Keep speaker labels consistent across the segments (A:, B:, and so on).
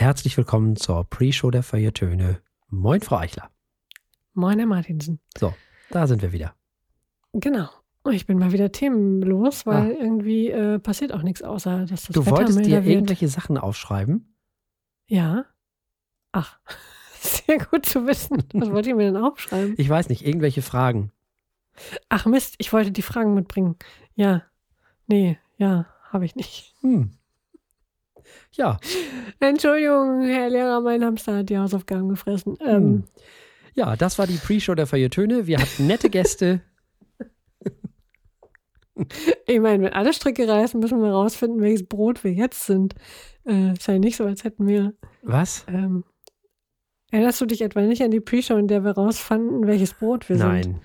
A: Herzlich willkommen zur Pre-Show der Feuilletöne. Moin, Frau Eichler.
B: Moin, Herr Martinsen.
A: So, da sind wir wieder.
B: Genau. Oh, Ich bin mal wieder themenlos, weil irgendwie äh, passiert auch nichts außer, dass das
A: Ah. du
B: Wetter
A: wolltest dir
B: wird.
A: irgendwelche Sachen aufschreiben?
B: Ja. Ach, sehr gut zu wissen. Was wollt ihr mir denn aufschreiben?
A: Ich weiß nicht, irgendwelche Fragen.
B: Ach Mist, ich wollte die Fragen mitbringen. Ja. Nee, ja, habe ich nicht.
A: Hm. Ja,
B: Entschuldigung, Herr Lehrer, mein Hamster hat die Hausaufgaben gefressen. Ähm,
A: Hm. ja, das war die Pre-Show der Feuilletöne. Wir hatten nette Gäste.
B: Ich meine, wenn alle Stricke reißen, müssen wir rausfinden, welches Brot wir jetzt sind. Äh, ist ja nicht so, als hätten wir.
A: Was?
B: Ähm, erinnerst du dich etwa nicht an die Pre-Show, in der wir rausfanden, welches Brot wir sind?
A: Nein.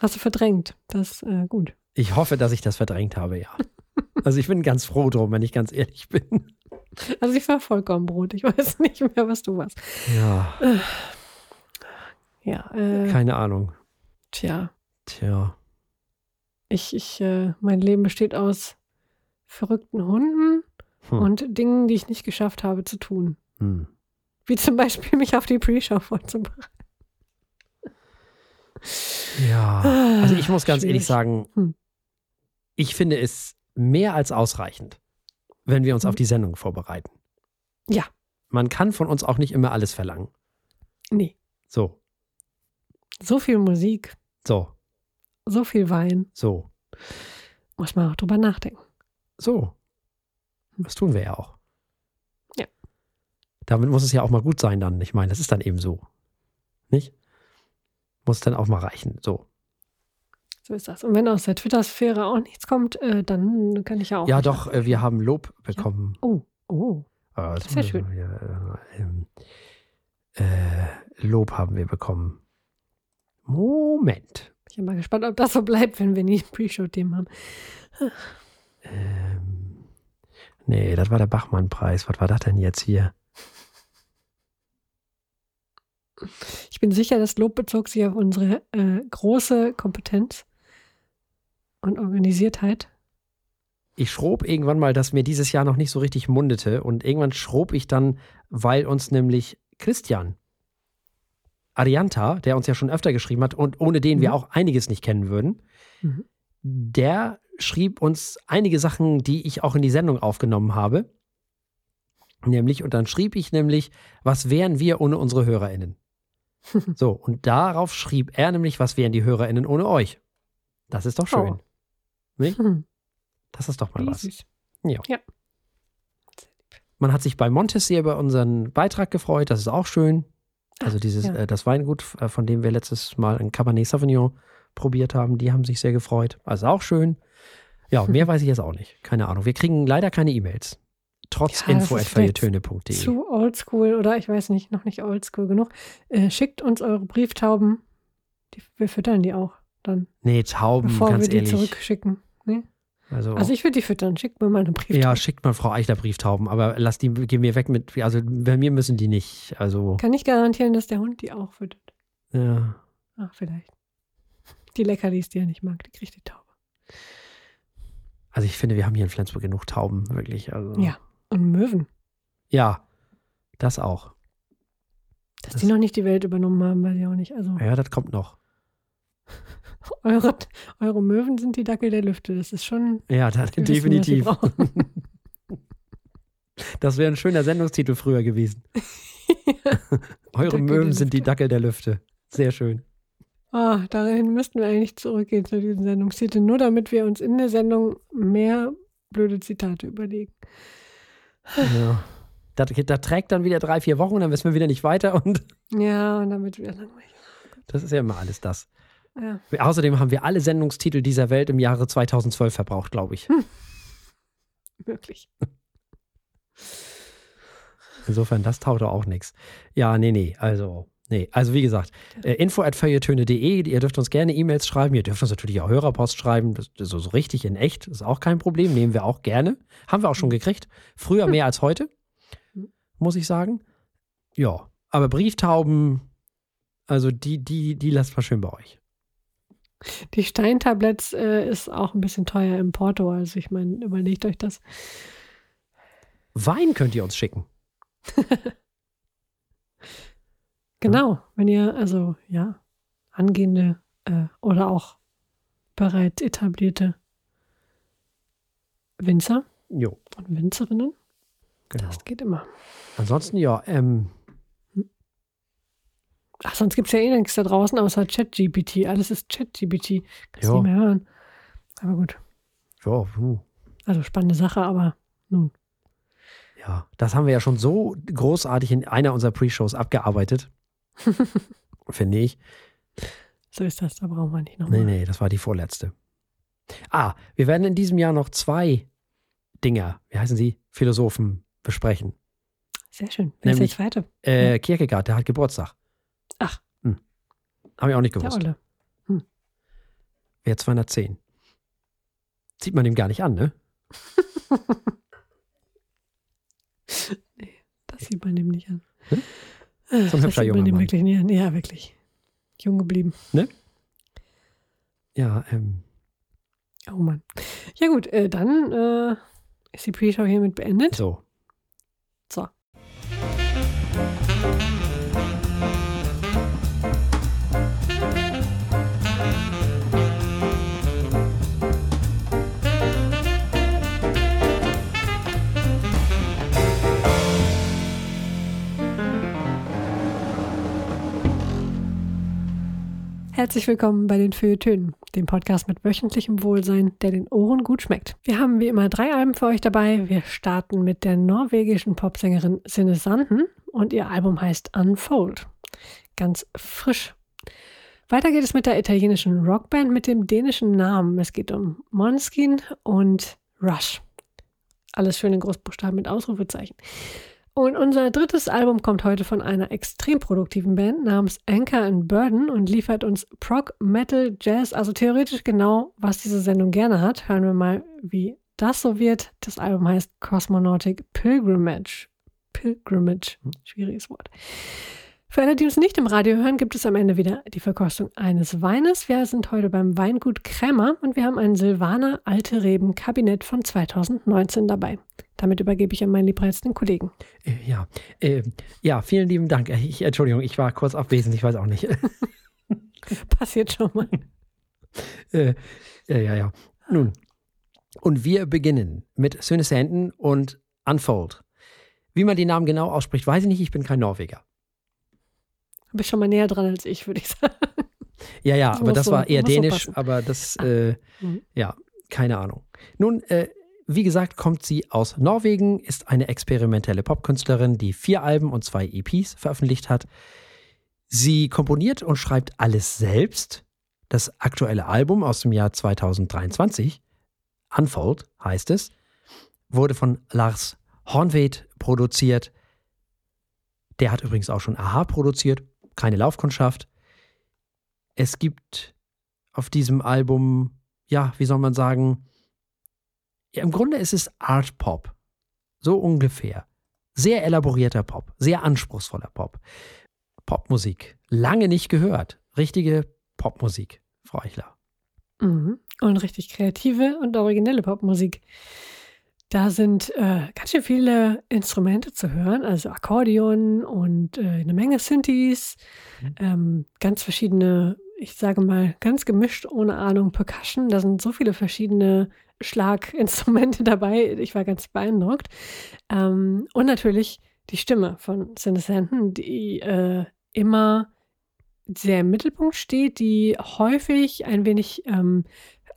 B: Hast du verdrängt. Das ist äh, gut.
A: Ich hoffe, dass ich das verdrängt habe, ja. Also ich bin ganz froh drum, wenn ich ganz ehrlich bin.
B: Also ich war Vollkornbrot. Ich weiß nicht mehr, was du warst.
A: Ja,
B: Ja, äh,
A: keine Ahnung.
B: tja.
A: Tja.
B: Ich, ich, äh, mein Leben besteht aus verrückten Hunden
A: Hm.
B: und Dingen, die ich nicht geschafft habe zu tun.
A: Hm.
B: Wie zum Beispiel mich auf die Pre-Show vorzubereiten.
A: Ja. Also ich muss ganz ehrlich
B: Schwierig.
A: sagen,
B: Hm.
A: ich finde es mehr als ausreichend, wenn wir uns
B: Hm.
A: auf die Sendung vorbereiten.
B: Ja.
A: Man kann von uns auch nicht immer alles verlangen.
B: Nee.
A: So,
B: So viel Musik,
A: so,
B: so viel Wein.
A: so,
B: Muss man auch drüber nachdenken.
A: so. Das tun wir ja auch.
B: Ja.
A: Damit muss es ja auch mal gut sein dann. Ich meine, das ist dann eben so. Nicht? Muss dann auch mal reichen. So.
B: So ist das. Und wenn aus der Twitter-Sphäre auch nichts kommt, äh, dann kann ich ja auch.
A: Ja, doch, äh, wir haben Lob bekommen.
B: Oh, oh.
A: Äh,
B: Das ist ja schön.
A: Wir, äh, ähm, äh, Lob haben wir bekommen. Moment.
B: Ich bin mal gespannt, ob das so bleibt, wenn wir nie Pre-Show-Themen haben.
A: Ähm, nee, das war der Bachmann-Preis. Was war das denn jetzt hier?
B: Ich bin sicher, das Lob bezog sich auf unsere äh, große Kompetenz und Organisiertheit.
A: Ich schrob irgendwann mal, dass mir dieses Jahr noch nicht so richtig mundete. Und irgendwann schrob ich dann, weil uns nämlich Christian Arianta, der uns ja schon öfter geschrieben hat und ohne den wir
B: Mhm.
A: auch einiges nicht kennen würden,
B: Mhm.
A: der schrieb uns einige Sachen, die ich auch in die Sendung aufgenommen habe. Nämlich, und dann schrieb ich nämlich, was wären wir ohne unsere HörerInnen? so, und darauf schrieb er nämlich, was wären die HörerInnen ohne euch? Das ist doch schön.
B: Oh.
A: Nicht?
B: Hm,
A: Das ist doch mal
B: wie
A: was.
B: süß.
A: Man hat sich bei Montes sehr über unseren Beitrag gefreut, das ist auch schön. Also dieses,
B: ja.
A: äh, das Weingut, äh, von dem wir letztes Mal ein Cabernet Sauvignon probiert haben, die haben sich sehr gefreut. Also auch schön. Ja, mehr weiß ich jetzt auch nicht. Keine Ahnung. Wir kriegen leider keine E-Mails. Trotz
B: Ja, das
A: info
B: ist
A: at feuilletöne.de.
B: Zu oldschool oder ich weiß nicht, noch nicht oldschool genug. Äh, schickt uns eure Brieftauben. Die, wir füttern die auch dann,
A: Nee, Tauben,
B: bevor
A: ganz
B: wir die
A: ehrlich.
B: zurückschicken. Nee?
A: Also,
B: Also ich würde die füttern. Schickt mir mal eine Brieftaube.
A: ja, schickt mal Frau Eichler Brieftauben, aber lass die, geh mir weg mit, also bei mir müssen die nicht. Also,
B: Kann ich garantieren, dass der Hund die auch füttert.
A: ja.
B: Ach, vielleicht. Die Leckerlis, die er nicht mag, die kriegt die Taube.
A: Also ich finde, wir haben hier in Flensburg genug Tauben, wirklich. Also,
B: Ja. Und Möwen.
A: Ja, das auch.
B: Dass
A: Das-
B: die noch nicht die Welt übernommen haben, weiß ich auch nicht. Also
A: Ja, das kommt noch.
B: eure, eure Möwen sind die Dackel der Lüfte. Das ist schon.
A: Ja, da,
B: wissen,
A: definitiv.
B: brauchen.
A: Das wäre ein schöner Sendungstitel früher gewesen. Eure
B: Dackel
A: Möwen sind die. Dackel der Lüfte. Sehr schön.
B: Ah, dahin müssten wir eigentlich zurückgehen zu diesen Sendungstiteln, nur damit wir uns in der Sendung mehr blöde Zitate überlegen.
A: Ja. Das, das trägt dann wieder drei, vier Wochen dann wissen wir wieder nicht weiter und
B: Ja, und damit wieder langweilig.
A: das ist ja immer alles das.
B: Ja.
A: Außerdem haben wir alle Sendungstitel dieser Welt im Jahre 2012 verbraucht, glaube ich.
B: Möglich.
A: Insofern, das taugt doch auch nichts. Ja, nee, nee, also, nee. Also, wie gesagt, äh, info at ihr dürft uns gerne E-Mails schreiben, ihr dürft uns natürlich auch Hörerpost schreiben, so, so richtig in echt, ist auch kein Problem, nehmen wir auch gerne. Haben wir auch schon gekriegt. Früher mehr als heute, muss ich sagen. Ja, aber Brieftauben, also die, die, die lasst mal schön bei euch.
B: Die Steintabletts äh, ist auch ein bisschen teuer im Porto. Also ich meine, überlegt euch das.
A: Wein könnt ihr uns schicken.
B: genau, wenn ihr also ja angehende äh, oder auch bereits etablierte Winzer
A: Jo,
B: und Winzerinnen,
A: genau.
B: das geht immer.
A: Ansonsten, ja, ähm,
B: Ach, sonst gibt es ja eh nichts da draußen außer ChatGPT. Alles ist ChatGPT. Kannst
A: Ja.
B: nicht mehr hören. Aber gut.
A: ja, hm,
B: Also spannende Sache, aber nun.
A: ja, das haben wir ja schon so großartig in einer unserer Pre-Shows abgearbeitet. Finde ich.
B: So ist das, da brauchen wir nicht nochmal.
A: Nee, nee, das war die vorletzte. Ah, wir werden in diesem Jahr noch zwei Dinger, wie heißen sie, Philosophen besprechen.
B: Sehr schön. Wer ist der zweite?
A: Äh, Kierkegaard, der hat Geburtstag.
B: Ach.
A: Hm. Habe ich auch nicht
B: Der
A: gewusst.
B: Olle.
A: Wer 210. Sieht man ihm gar nicht an, ne?
B: Das sieht man dem nicht an.
A: Hm? So ein
B: das
A: hübscher
B: sieht man
A: junger
B: dem
A: Mann.
B: wirklich nicht an. Ja, wirklich. Jung geblieben.
A: Ja, ähm,
B: Oh Mann. Ja gut, äh, dann äh, ist die Pre-Show hiermit beendet.
A: so.
B: So. Herzlich willkommen bei den Feuilletönen, dem Podcast mit wöchentlichem Wohlsein, der den Ohren gut schmeckt. Wir haben wie immer drei Alben für euch dabei. Wir starten mit der norwegischen Popsängerin Sinne Sanden und ihr Album heißt Unfold. Ganz frisch. Weiter geht es mit der italienischen Rockband mit dem dänischen Namen. Es geht um Måneskin und Rush. Alles schön in Großbuchstaben mit Ausrufezeichen. Und unser drittes Album kommt heute von einer extrem produktiven Band namens Anchor and Burden und liefert uns Prog, Metal, Jazz, also theoretisch genau, was diese Sendung gerne hat. Hören wir mal, wie das so wird. Das Album heißt Cosmonautic Pilgrimage. Pilgrimage, schwieriges Wort. Für alle, die uns nicht im Radio hören, gibt es am Ende wieder die Verkostung eines Weines. Wir sind heute beim Weingut Krämer und wir haben ein Silvaner Alte Reben Kabinett von 2019 dabei. Damit übergebe ich an meinen liebreizenden Kollegen.
A: Äh, ja, äh, ja, vielen lieben Dank. Äh, Ich, Entschuldigung, ich war kurz abwesend, ich weiß auch nicht.
B: Passiert schon mal.
A: äh, ja, ja, ja. Nun, und wir beginnen mit Söne Sanden und Unfold. Wie man die Namen genau ausspricht, weiß ich nicht, ich bin kein Norweger.
B: Du bist schon mal näher dran als ich, würde ich sagen.
A: Ja, ja, aber das
B: so-
A: war eher
B: so
A: dänisch,
B: passen.
A: aber das, äh,
B: Mhm.
A: ja, keine Ahnung. Nun, äh, wie gesagt, kommt sie aus Norwegen, ist eine experimentelle Popkünstlerin, die vier Alben und zwei EPs veröffentlicht hat. Sie komponiert und schreibt alles selbst. Das aktuelle Album aus dem Jahr 2023, Unfold heißt es, wurde von Lars Hornvedt produziert. Der hat übrigens auch schon Aha produziert, keine Laufkundschaft. Es gibt auf diesem Album, ja, wie soll man sagen, ja, im Grunde ist es Art Pop. So ungefähr. Sehr elaborierter Pop, sehr anspruchsvoller Pop. Popmusik. Lange nicht gehört. Richtige Popmusik, Frau Eichler.
B: Mhm. Und richtig kreative und originelle Popmusik. Da sind äh, ganz schön viele Instrumente zu hören, also Akkordeon und äh, eine Menge Synthes,
A: Mhm.
B: ähm, ganz verschiedene, ich sage mal, ganz gemischt, ohne Ahnung, Percussion. Da sind so viele verschiedene Schlaginstrumente dabei. Ich war ganz beeindruckt. Ähm, und natürlich die Stimme von Santon, die äh, immer sehr im Mittelpunkt steht, die häufig ein wenig ähm,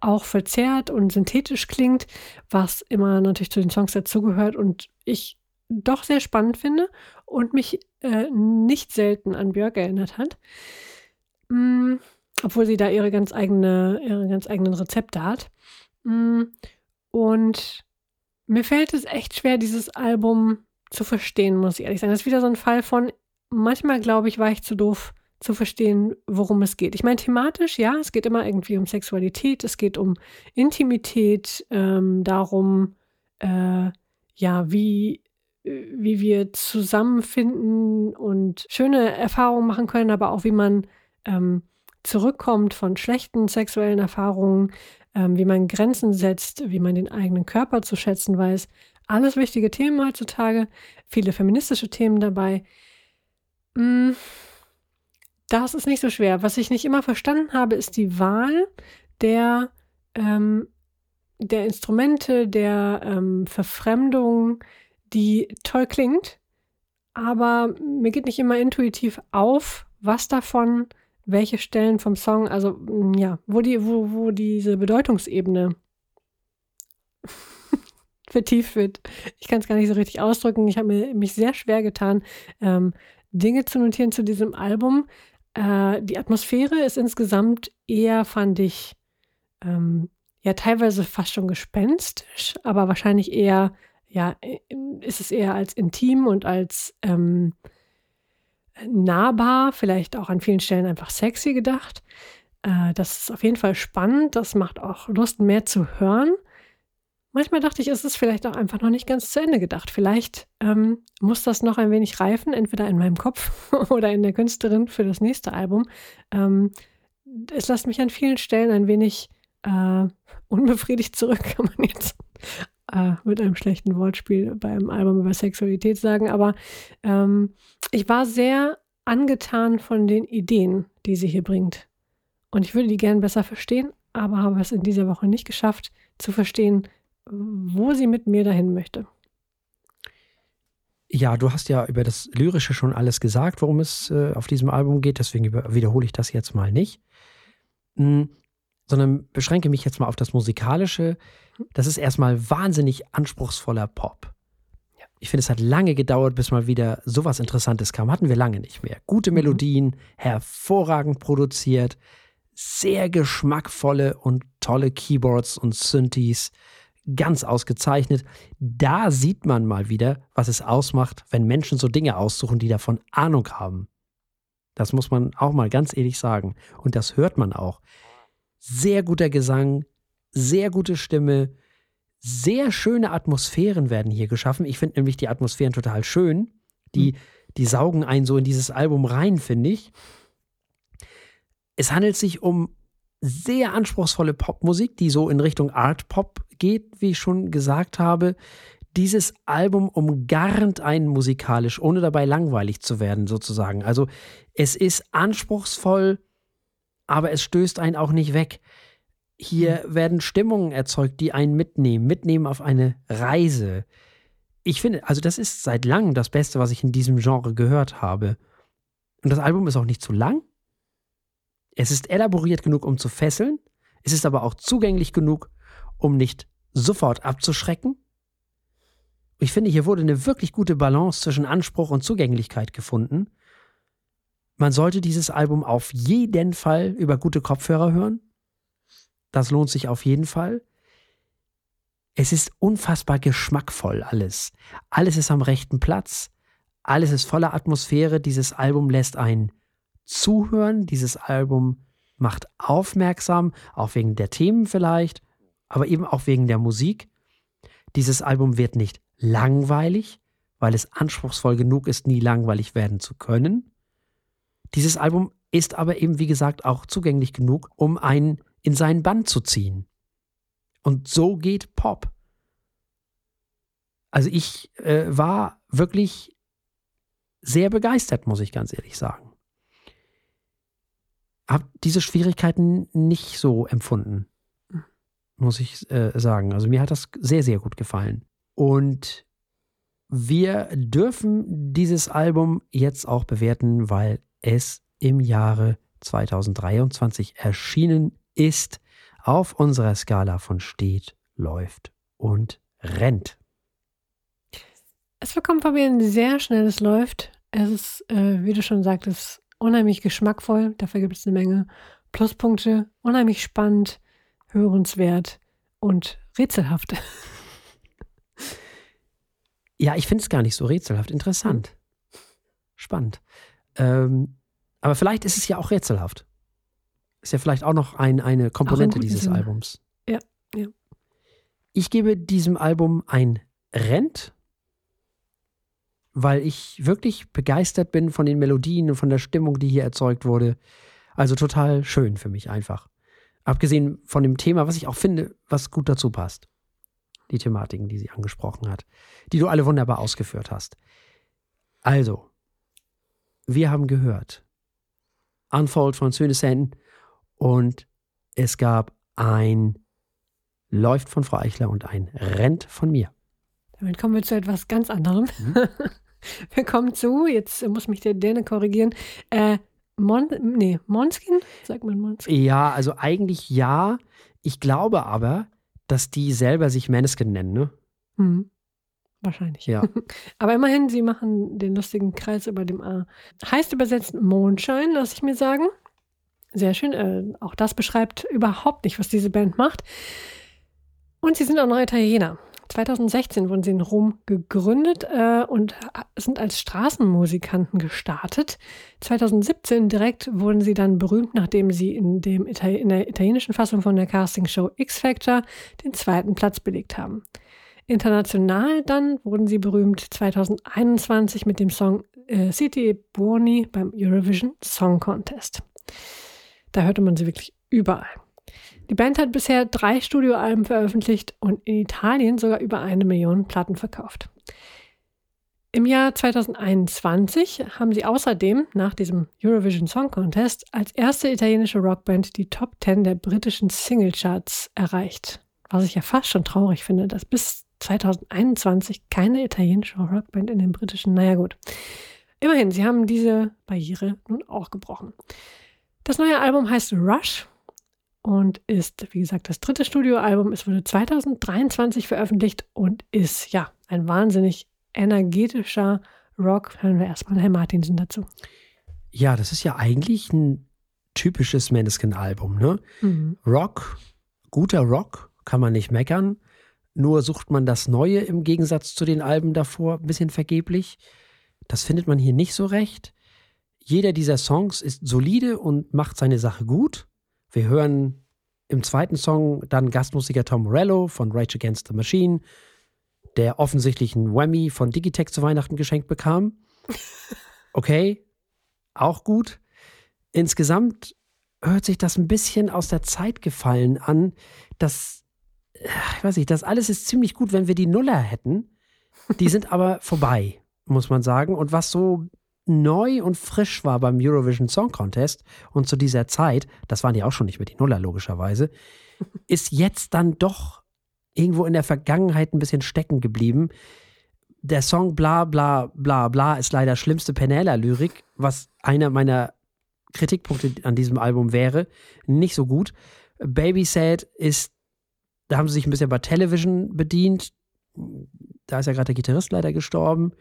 B: auch verzerrt und synthetisch klingt, was immer natürlich zu den Songs dazugehört und ich doch sehr spannend finde und mich äh, nicht selten an Björk erinnert hat. Mm, obwohl sie da ihre ganz eigene, ihre ganz eigenen Rezepte hat. Mm, und mir fällt es echt schwer, dieses Album zu verstehen, muss ich ehrlich sagen. Das ist wieder so ein Fall von, manchmal glaube ich, war ich zu doof zu verstehen, worum es geht. Ich meine, thematisch, ja, es geht immer irgendwie um Sexualität, es geht um Intimität, ähm, darum, äh, ja, wie, äh, wie wir zusammenfinden und schöne Erfahrungen machen können, aber auch wie man ähm, zurückkommt von schlechten sexuellen Erfahrungen, ähm, wie man Grenzen setzt, wie man den eigenen Körper zu schätzen weiß. Alles wichtige Themen heutzutage, viele feministische Themen dabei. Mm, das ist nicht so schwer. Was ich nicht immer verstanden habe, ist die Wahl der, ähm, der Instrumente, der ähm, Verfremdung, die toll klingt, aber mir geht nicht immer intuitiv auf, was davon, welche Stellen vom Song, also ja, wo die, wo, wo diese Bedeutungsebene vertieft wird. Ich kann es gar nicht so richtig ausdrücken. Ich habe mich sehr schwer getan, ähm, Dinge zu notieren zu diesem Album. Äh, die Atmosphäre ist insgesamt eher, fand ich, ähm, ja, teilweise fast schon gespenstisch, aber wahrscheinlich eher, ja, ist es eher als intim und als ähm, nahbar, vielleicht auch an vielen Stellen einfach sexy gedacht. Äh, das ist auf jeden Fall spannend. Das macht auch Lust, mehr zu hören. Manchmal dachte ich, ist es vielleicht auch einfach noch nicht ganz zu Ende gedacht. Vielleicht ähm, muss das noch ein wenig reifen, entweder in meinem Kopf oder in der Künstlerin für das nächste Album. Ähm, es lässt mich an vielen Stellen ein wenig äh, unbefriedigt zurück, kann man jetzt äh, mit einem schlechten Wortspiel beim Album über Sexualität sagen. Aber ähm, ich war sehr angetan von den Ideen, die sie hier bringt. Und ich würde die gern besser verstehen, aber habe es in dieser Woche nicht geschafft zu verstehen, wo sie mit mir dahin möchte.
A: Ja, du hast ja über das Lyrische schon alles gesagt, worum es äh, auf diesem Album geht, deswegen wiederhole ich das jetzt mal nicht. Mhm, sondern beschränke mich jetzt mal auf das Musikalische. Das ist erstmal wahnsinnig anspruchsvoller Pop. Ja. Ich finde, es hat lange gedauert, bis mal wieder sowas Interessantes kam. Hatten wir lange nicht mehr. Gute mhm. Melodien, hervorragend produziert, sehr geschmackvolle und tolle Keyboards und Synthes ganz ausgezeichnet. Da sieht man mal wieder, was es ausmacht, wenn Menschen so Dinge aussuchen, die davon Ahnung haben. Das muss man auch mal ganz ehrlich sagen. Und das hört man auch. Sehr guter Gesang, sehr gute Stimme, sehr schöne Atmosphären werden hier geschaffen. Ich finde nämlich die Atmosphären total schön. Die, hm. die saugen einen so in dieses Album rein, finde ich. Es handelt sich um sehr anspruchsvolle Popmusik, die so in Richtung Art Pop geht, wie ich schon gesagt habe. Dieses Album umgarnt einen musikalisch, ohne dabei langweilig zu werden, sozusagen. Also es ist anspruchsvoll, aber es stößt einen auch nicht weg. Hier mhm. werden Stimmungen erzeugt, die einen mitnehmen, mitnehmen auf eine Reise. Ich finde, also das ist seit langem das Beste, was ich in diesem Genre gehört habe. Und das Album ist auch nicht zu lang. Es ist elaboriert genug, um zu fesseln. Es ist aber auch zugänglich genug, um nicht sofort abzuschrecken. Ich finde, hier wurde eine wirklich gute Balance zwischen Anspruch und Zugänglichkeit gefunden. Man sollte dieses Album auf jeden Fall über gute Kopfhörer hören. Das lohnt sich auf jeden Fall. Es ist unfassbar geschmackvoll alles. Alles ist am rechten Platz. Alles ist voller Atmosphäre. Dieses Album lässt einen zuhören. Dieses Album macht aufmerksam, auch wegen der Themen vielleicht, aber eben auch wegen der Musik. Dieses Album wird nicht langweilig, weil es anspruchsvoll genug ist, nie langweilig werden zu können. Dieses Album ist aber eben, wie gesagt, auch zugänglich genug, um einen in seinen Band zu ziehen. Und so geht Pop. Also ich äh, war wirklich sehr begeistert, muss ich ganz ehrlich sagen habe diese Schwierigkeiten nicht so empfunden, muss ich äh, sagen. Also mir hat das sehr, sehr gut gefallen. Und wir dürfen dieses Album jetzt auch bewerten, weil es im Jahre 2023 erschienen ist auf unserer Skala von steht, läuft und rennt.
B: Es bekommt von mir ein sehr schnelles Läuft. Es ist, äh, wie du schon sagtest, unheimlich geschmackvoll, dafür gibt es eine Menge Pluspunkte, unheimlich spannend, hörenswert und rätselhaft.
A: Ja, ich finde es gar nicht so rätselhaft. Interessant. Spannend. Ähm, aber vielleicht ist es ja auch rätselhaft. Ist ja vielleicht auch noch ein, eine Komponente dieses Sinne. Albums.
B: Ja, ja.
A: Ich gebe diesem Album ein Rent weil ich wirklich begeistert bin von den Melodien und von der Stimmung, die hier erzeugt wurde. Also total schön für mich einfach. Abgesehen von dem Thema, was ich auch finde, was gut dazu passt. die Thematiken, die sie angesprochen hat, die du alle wunderbar ausgeführt hast. Also, wir haben gehört, Unfold von Söne und es gab ein Läuft von Frau Eichler und ein Rennt von mir.
B: Damit kommen wir zu etwas ganz anderem. Mhm. wir kommen zu, jetzt muss mich der Däne korrigieren, äh, Mon, nee, Monskin? Sagt man Monskin?
A: Ja, also eigentlich ja. Ich glaube aber, dass die selber sich Maneskin nennen, ne?
B: Mhm. Wahrscheinlich.
A: Ja.
B: Aber immerhin, sie machen den lustigen Kreis über dem A. Heißt übersetzt Mondschein, lass ich mir sagen. Sehr schön. Äh, auch das beschreibt überhaupt nicht, was diese Band macht. Und sie sind auch noch Italiener. 2016 wurden sie in Rom gegründet äh, und sind als Straßenmusikanten gestartet. 2017 direkt wurden sie dann berühmt, nachdem sie in, dem Ita in der italienischen Fassung von der Castingshow X Factor den zweiten Platz belegt haben. International dann wurden sie berühmt 2021 mit dem Song äh, City Buoni beim Eurovision Song Contest. Da hörte man sie wirklich überall. Die Band hat bisher drei Studioalben veröffentlicht und in Italien sogar über eine Million Platten verkauft. Im Jahr 2021 haben sie außerdem nach diesem Eurovision Song Contest als erste italienische Rockband die Top 10 der britischen Singlecharts erreicht. Was ich ja fast schon traurig finde, dass bis 2021 keine italienische Rockband in den britischen, naja gut. Immerhin, sie haben diese Barriere nun auch gebrochen. Das neue Album heißt Rush und ist, wie gesagt, das dritte Studioalbum. Es wurde 2023 veröffentlicht und ist, ja, ein wahnsinnig energetischer Rock. Hören wir erstmal Herrn Martinsen dazu.
A: Ja, das ist ja eigentlich ein typisches Maneskin-Album, ne? Mhm. Rock, guter Rock, kann man nicht meckern. Nur sucht man das Neue im Gegensatz zu den Alben davor ein bisschen vergeblich. Das findet man hier nicht so recht. Jeder dieser Songs ist solide und macht seine Sache gut. Wir hören im zweiten Song dann Gastmusiker Tom Morello von Rage Against the Machine, der offensichtlich einen Whammy von Digitech zu Weihnachten geschenkt bekam. Okay, auch gut. Insgesamt hört sich das ein bisschen aus der Zeit gefallen an. Das, ich weiß nicht, das alles ist ziemlich gut, wenn wir die Nuller hätten. Die sind aber vorbei, muss man sagen. Und was so neu und frisch war beim Eurovision Song Contest und zu dieser Zeit, das waren die auch schon nicht mehr die Nuller logischerweise, ist jetzt dann doch irgendwo in der Vergangenheit ein bisschen stecken geblieben. Der Song Bla Bla Bla Bla ist leider schlimmste Penela-Lyrik, was einer meiner Kritikpunkte an diesem Album wäre. Nicht so gut. Baby Sad ist, da haben sie sich ein bisschen bei Television bedient. Da ist ja gerade der Gitarrist leider gestorben.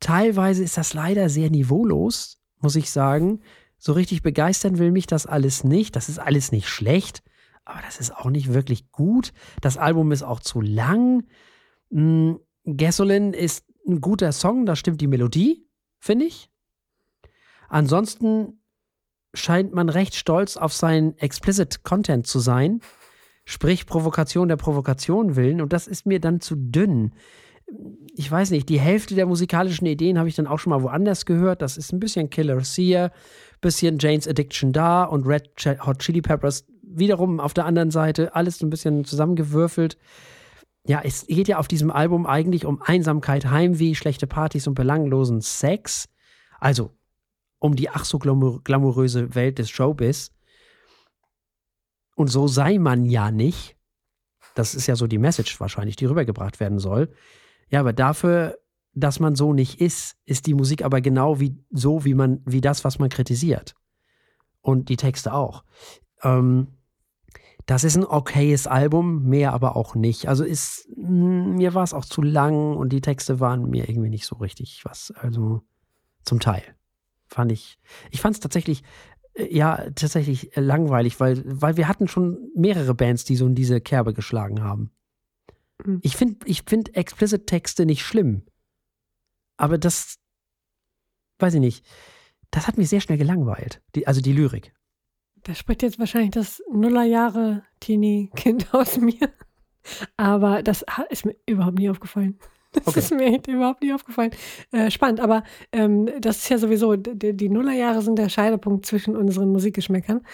A: Teilweise ist das leider sehr niveaulos, muss ich sagen. So richtig begeistern will mich das alles nicht. Das ist alles nicht schlecht, aber das ist auch nicht wirklich gut. Das Album ist auch zu lang. Mm, Gasolin ist ein guter Song, da stimmt die Melodie, finde ich. Ansonsten scheint man recht stolz auf seinen explicit Content zu sein, sprich Provokation der Provokation willen, und das ist mir dann zu dünn ich weiß nicht, die Hälfte der musikalischen Ideen habe ich dann auch schon mal woanders gehört. Das ist ein bisschen Killer Seer, bisschen Jane's Addiction da und Red Hot Chili Peppers wiederum auf der anderen Seite. Alles ein bisschen zusammengewürfelt. Ja, es geht ja auf diesem Album eigentlich um Einsamkeit, Heimweh, schlechte Partys und belanglosen Sex. Also um die ach so glamouröse Welt des Showbiz. Und so sei man ja nicht. Das ist ja so die Message wahrscheinlich, die rübergebracht werden soll. Ja, aber dafür, dass man so nicht ist, ist die Musik aber genau wie so, wie man, wie das, was man kritisiert. Und die Texte auch. Ähm, das ist ein okayes Album, mehr aber auch nicht. Also ist, hm, mir war es auch zu lang und die Texte waren mir irgendwie nicht so richtig was. Also zum Teil fand ich, ich fand es tatsächlich, äh, ja, tatsächlich langweilig, weil, weil wir hatten schon mehrere Bands, die so in diese Kerbe geschlagen haben. Mhm. Ich finde ich find explicit Texte nicht schlimm. Aber das, weiß ich nicht, das hat mich sehr schnell gelangweilt. Die, also die Lyrik.
B: Da spricht jetzt wahrscheinlich das Nullerjahre-Teenie-Kind aus mir. Aber das ist mir überhaupt nie aufgefallen. Das okay. ist mir überhaupt nie aufgefallen. Äh, spannend, aber ähm, das ist ja sowieso, die, die Nullerjahre sind der Scheidepunkt zwischen unseren Musikgeschmäckern.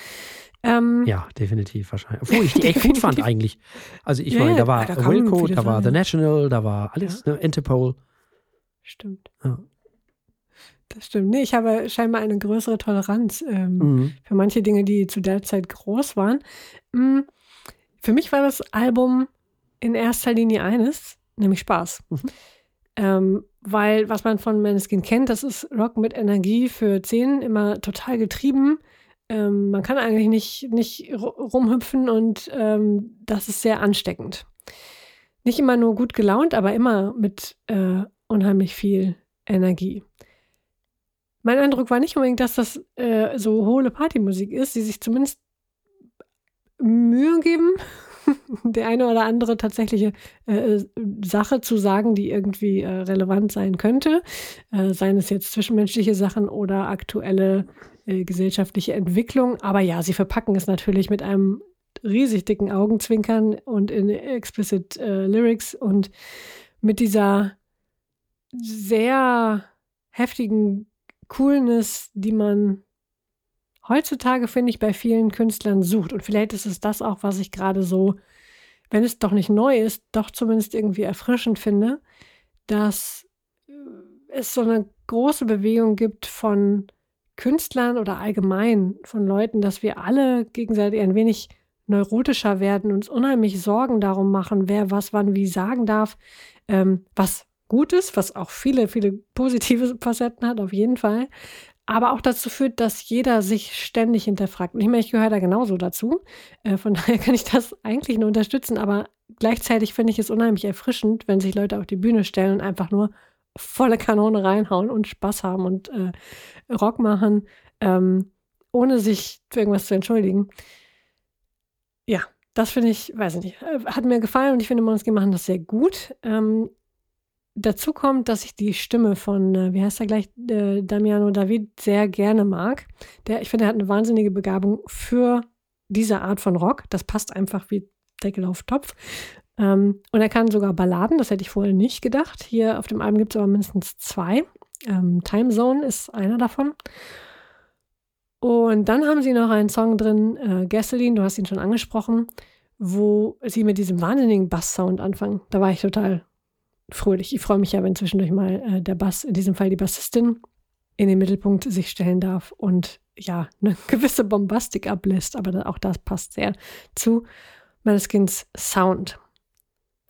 B: Ähm,
A: ja, definitiv wahrscheinlich. Obwohl ich die echt gut fand eigentlich. Also ich
B: Ja,
A: meine,
B: ja,
A: da war
B: da kamen
A: Wilco, da war The
B: ja.
A: National, da war alles, ne, Interpol.
B: Stimmt.
A: Ja.
B: Das stimmt. Nee, ich habe scheinbar eine größere Toleranz ähm,
A: Mhm.
B: für manche Dinge, die zu der Zeit groß waren. Mm, Für mich war das Album in erster Linie eines, nämlich Spaß.
A: Mhm.
B: Ähm, weil, was man von Maneskin kennt, das ist Rock mit Energie für Zehn, immer total getrieben. Ähm, man kann eigentlich nicht, nicht ru- rumhüpfen und ähm, das ist sehr ansteckend. Nicht immer nur gut gelaunt, aber immer mit äh, unheimlich viel Energie. Mein Eindruck war nicht unbedingt, dass das äh, so hohle Partymusik ist, die sich zumindest Mühe geben, der eine oder andere tatsächliche äh, Sache zu sagen, die irgendwie äh, relevant sein könnte, äh, seien es jetzt zwischenmenschliche Sachen oder aktuelle äh, gesellschaftliche Entwicklung. Aber ja, sie verpacken es natürlich mit einem riesig dicken Augenzwinkern und in explicit äh, Lyrics und mit dieser sehr heftigen Coolness, die man heutzutage, finde ich, bei vielen Künstlern sucht. Und vielleicht ist es das auch, was ich gerade so, wenn es doch nicht neu ist, doch zumindest irgendwie erfrischend finde, dass äh, es so eine große Bewegung gibt von Künstlern oder allgemein von Leuten, dass wir alle gegenseitig ein wenig neurotischer werden, uns unheimlich Sorgen darum machen, wer was wann wie sagen darf, ähm, was gut ist, was auch viele, viele positive Facetten hat, auf jeden Fall, aber auch dazu führt, dass jeder sich ständig hinterfragt. Ich meine, ich gehöre da genauso dazu. Äh, von daher kann ich das eigentlich nur unterstützen, aber gleichzeitig finde ich es unheimlich erfrischend, wenn sich Leute auf die Bühne stellen und einfach nur volle Kanone reinhauen und Spaß haben und äh, Rock machen, ähm, ohne sich für irgendwas zu entschuldigen. Ja, das finde ich, weiß ich nicht, äh, hat mir gefallen und ich finde, Måneskin machen das sehr gut. Ähm, dazu kommt, dass ich die Stimme von, äh, wie heißt er gleich, äh, Damiano David sehr gerne mag. Der, ich finde, er hat eine wahnsinnige Begabung für diese Art von Rock. Das passt einfach wie Deckel auf Topf. Ähm, und er kann sogar Balladen, das hätte ich vorher nicht gedacht. Hier auf dem Album gibt es aber mindestens zwei. Ähm, Time Zone ist einer davon. Und dann haben sie noch einen Song drin, äh, Gasoline, du hast ihn schon angesprochen, wo sie mit diesem wahnsinnigen Bass-Sound anfangen. Da war ich total fröhlich. Ich freue mich ja, wenn zwischendurch mal äh, der Bass, in diesem Fall die Bassistin, in den Mittelpunkt sich stellen darf und ja, eine gewisse Bombastik ablässt, aber auch das passt sehr zu Maneskins Sound.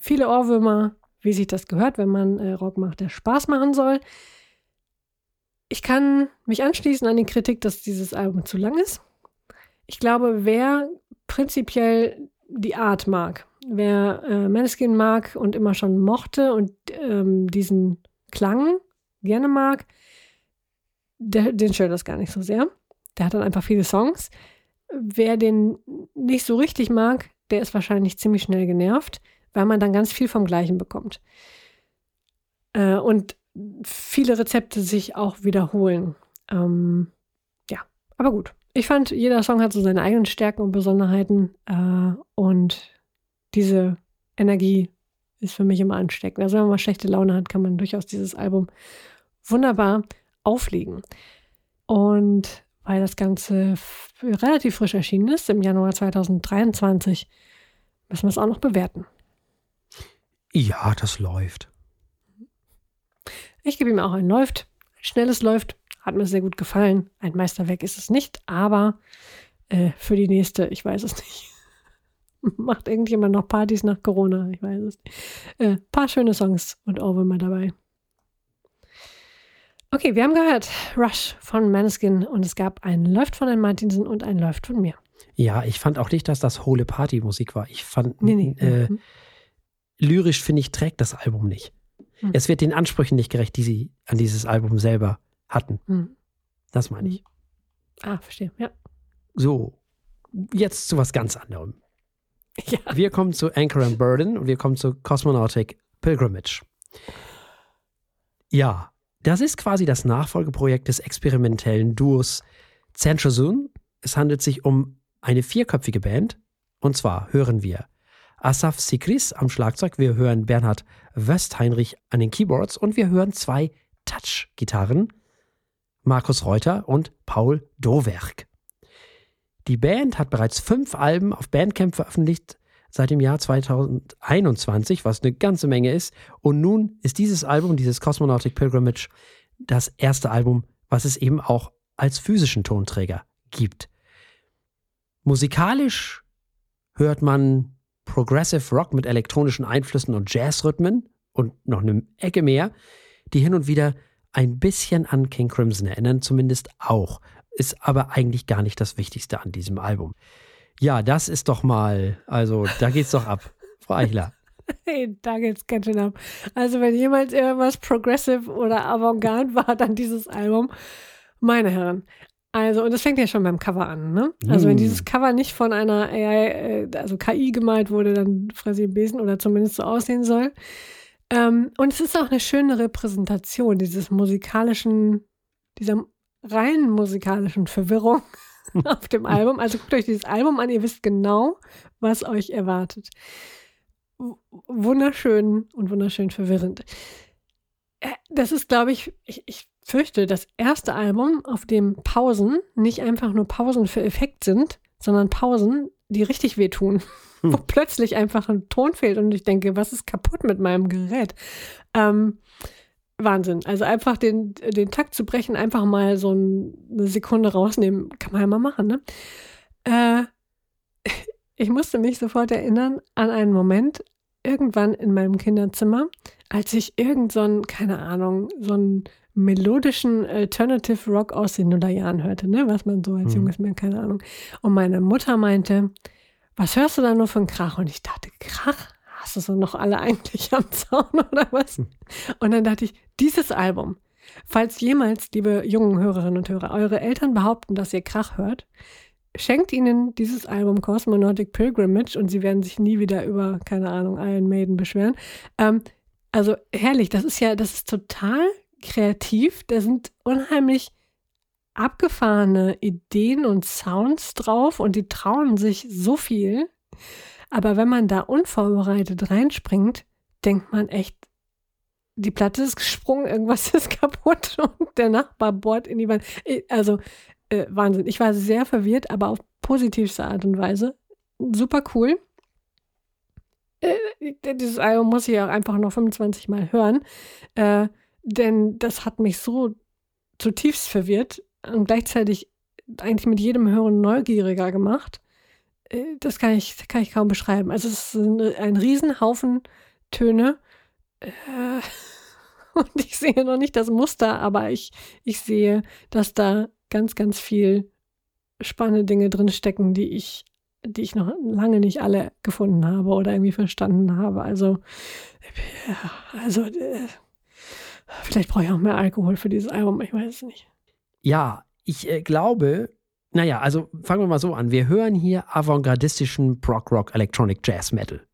B: Viele Ohrwürmer, wie sich das gehört, wenn man äh, Rock macht, der Spaß machen soll. Ich kann mich anschließen an die Kritik, dass dieses Album zu lang ist. Ich glaube, wer prinzipiell die Art mag, wer äh, Maneskin mag und immer schon mochte und ähm, diesen Klang gerne mag, der, den stört das gar nicht so sehr. Der hat dann einfach viele Songs. Wer den nicht so richtig mag, der ist wahrscheinlich ziemlich schnell genervt, weil man dann ganz viel vom Gleichen bekommt. Äh, und viele Rezepte sich auch wiederholen. Ähm, ja, aber gut. Ich fand, jeder Song hat so seine eigenen Stärken und Besonderheiten äh, und diese Energie ist für mich immer ansteckend. Also wenn man mal schlechte Laune hat, kann man durchaus dieses Album wunderbar auflegen. Und weil das Ganze relativ frisch erschienen ist, im Januar 2023, müssen wir es auch noch bewerten.
A: Ja, das läuft.
B: Ich gebe ihm auch ein Läuft. Ein schnelles Läuft. Hat mir sehr gut gefallen. Ein Meisterwerk ist es nicht, aber äh, für die nächste, ich weiß es nicht. Macht irgendjemand noch Partys nach Corona? Ich weiß es nicht. Äh, paar schöne Songs und Ohrwürmer dabei. Okay, wir haben gehört Rush von Maneskin und es gab ein Läuft von Herrn Martinsen und ein Läuft von mir.
A: Ja, ich fand auch nicht, dass das hohle Partymusik war. Ich fand,
B: Nee, nee.
A: Äh,
B: mhm.
A: Lyrisch finde ich, trägt das Album nicht.
B: Hm.
A: Es wird den Ansprüchen nicht gerecht, die sie an dieses Album selber hatten.
B: Mhm.
A: Das meine ich.
B: Ah, verstehe. Ja.
A: So, jetzt zu was ganz anderem.
B: ja.
A: Wir kommen zu Anchor and Burden und wir kommen zu Cosmonautic Pilgrimage. Ja, das ist quasi das Nachfolgeprojekt des experimentellen Duos Centrozoon. Es handelt sich um eine vierköpfige Band. Und zwar hören wir Asaf Sikris am Schlagzeug, wir hören Bernhard Westheinrich an den Keyboards und wir hören zwei Touch-Gitarren, Markus Reuter und Paul Dowerk. Die Band hat bereits fünf Alben auf Bandcamp veröffentlicht seit dem Jahr 2021, was eine ganze Menge ist. Und nun ist dieses Album, dieses Cosmonautic Pilgrimage, das erste Album, was es eben auch als physischen Tonträger gibt. Musikalisch hört man Progressive Rock mit elektronischen Einflüssen und Jazzrhythmen und noch eine Ecke mehr, die hin und wieder ein bisschen an King Crimson erinnern, zumindest auch. Ist aber eigentlich gar nicht das Wichtigste an diesem Album. Ja, das ist doch mal, also da geht's doch ab, Frau Eichler.
B: Hey, da geht's ganz schön ab. Also, wenn jemals irgendwas Progressive oder Avantgarde war, dann dieses Album. Meine Herren. Also, und das fängt ja schon beim Cover an, ne? Also, wenn mm. dieses Cover nicht von einer AI, äh, also KI gemalt wurde, dann ich Besen oder zumindest so aussehen soll. Ähm, und es ist auch eine schöne Repräsentation dieses musikalischen, dieser rein musikalischen Verwirrung auf dem Album. Also guckt euch dieses Album an, ihr wisst genau, was euch erwartet. Wunderschön und wunderschön verwirrend. Äh, das ist, glaube ich, ich, ich fürchte, das erste Album, auf dem Pausen nicht einfach nur Pausen für Effekt sind, sondern Pausen, die richtig wehtun. Hm. Wo plötzlich einfach ein Ton fehlt und ich denke, was ist kaputt mit meinem Gerät? Ähm, Wahnsinn. Also einfach den, den Takt zu brechen, einfach mal so eine Sekunde rausnehmen, kann man ja mal machen, ne? Äh, ich musste mich sofort erinnern an einen Moment irgendwann in meinem Kinderzimmer, als ich irgend so einen, keine Ahnung, so einen melodischen Alternative Rock aus den Nullerjahren hörte, ne? Was man so als mhm. junges Mädchen, keine Ahnung. Und meine Mutter meinte, was hörst du da nur einen Krach? Und ich dachte, Krach? Hast du so noch alle eigentlich am Zaun oder was? Hm. Und dann dachte ich, dieses Album, falls jemals, liebe jungen Hörerinnen und Hörer, eure Eltern behaupten, dass ihr Krach hört, schenkt ihnen dieses Album Cosmonautic Pilgrimage und sie werden sich nie wieder über, keine Ahnung, Iron Maiden beschweren. Ähm, also herrlich, das ist ja, das ist total kreativ. Da sind unheimlich abgefahrene Ideen und Sounds drauf und die trauen sich so viel. Aber wenn man da unvorbereitet reinspringt, denkt man echt, die Platte ist gesprungen, irgendwas ist kaputt und der Nachbar bohrt in die Wand. Also äh, Wahnsinn. Ich war sehr verwirrt, aber auf positivste Art und Weise. Super cool. Äh, dieses Album muss ich auch einfach noch 25 Mal hören, äh, denn das hat mich so zutiefst verwirrt und gleichzeitig eigentlich mit jedem Hören neugieriger gemacht. Äh, das kann ich, kann ich kaum beschreiben. Also es ist ein, ein Riesenhaufen Töne. Äh, und ich sehe noch nicht das Muster, aber ich, ich sehe, dass da ganz, ganz viel spannende Dinge drinstecken, die ich, die ich noch lange nicht alle gefunden habe oder irgendwie verstanden habe. Also, also äh, vielleicht brauche ich auch mehr Alkohol für dieses Album, ich weiß es nicht.
A: Ja, ich äh, glaube, naja, also fangen wir mal so an. Wir hören hier avantgardistischen Prog Rock Electronic Jazz Metal.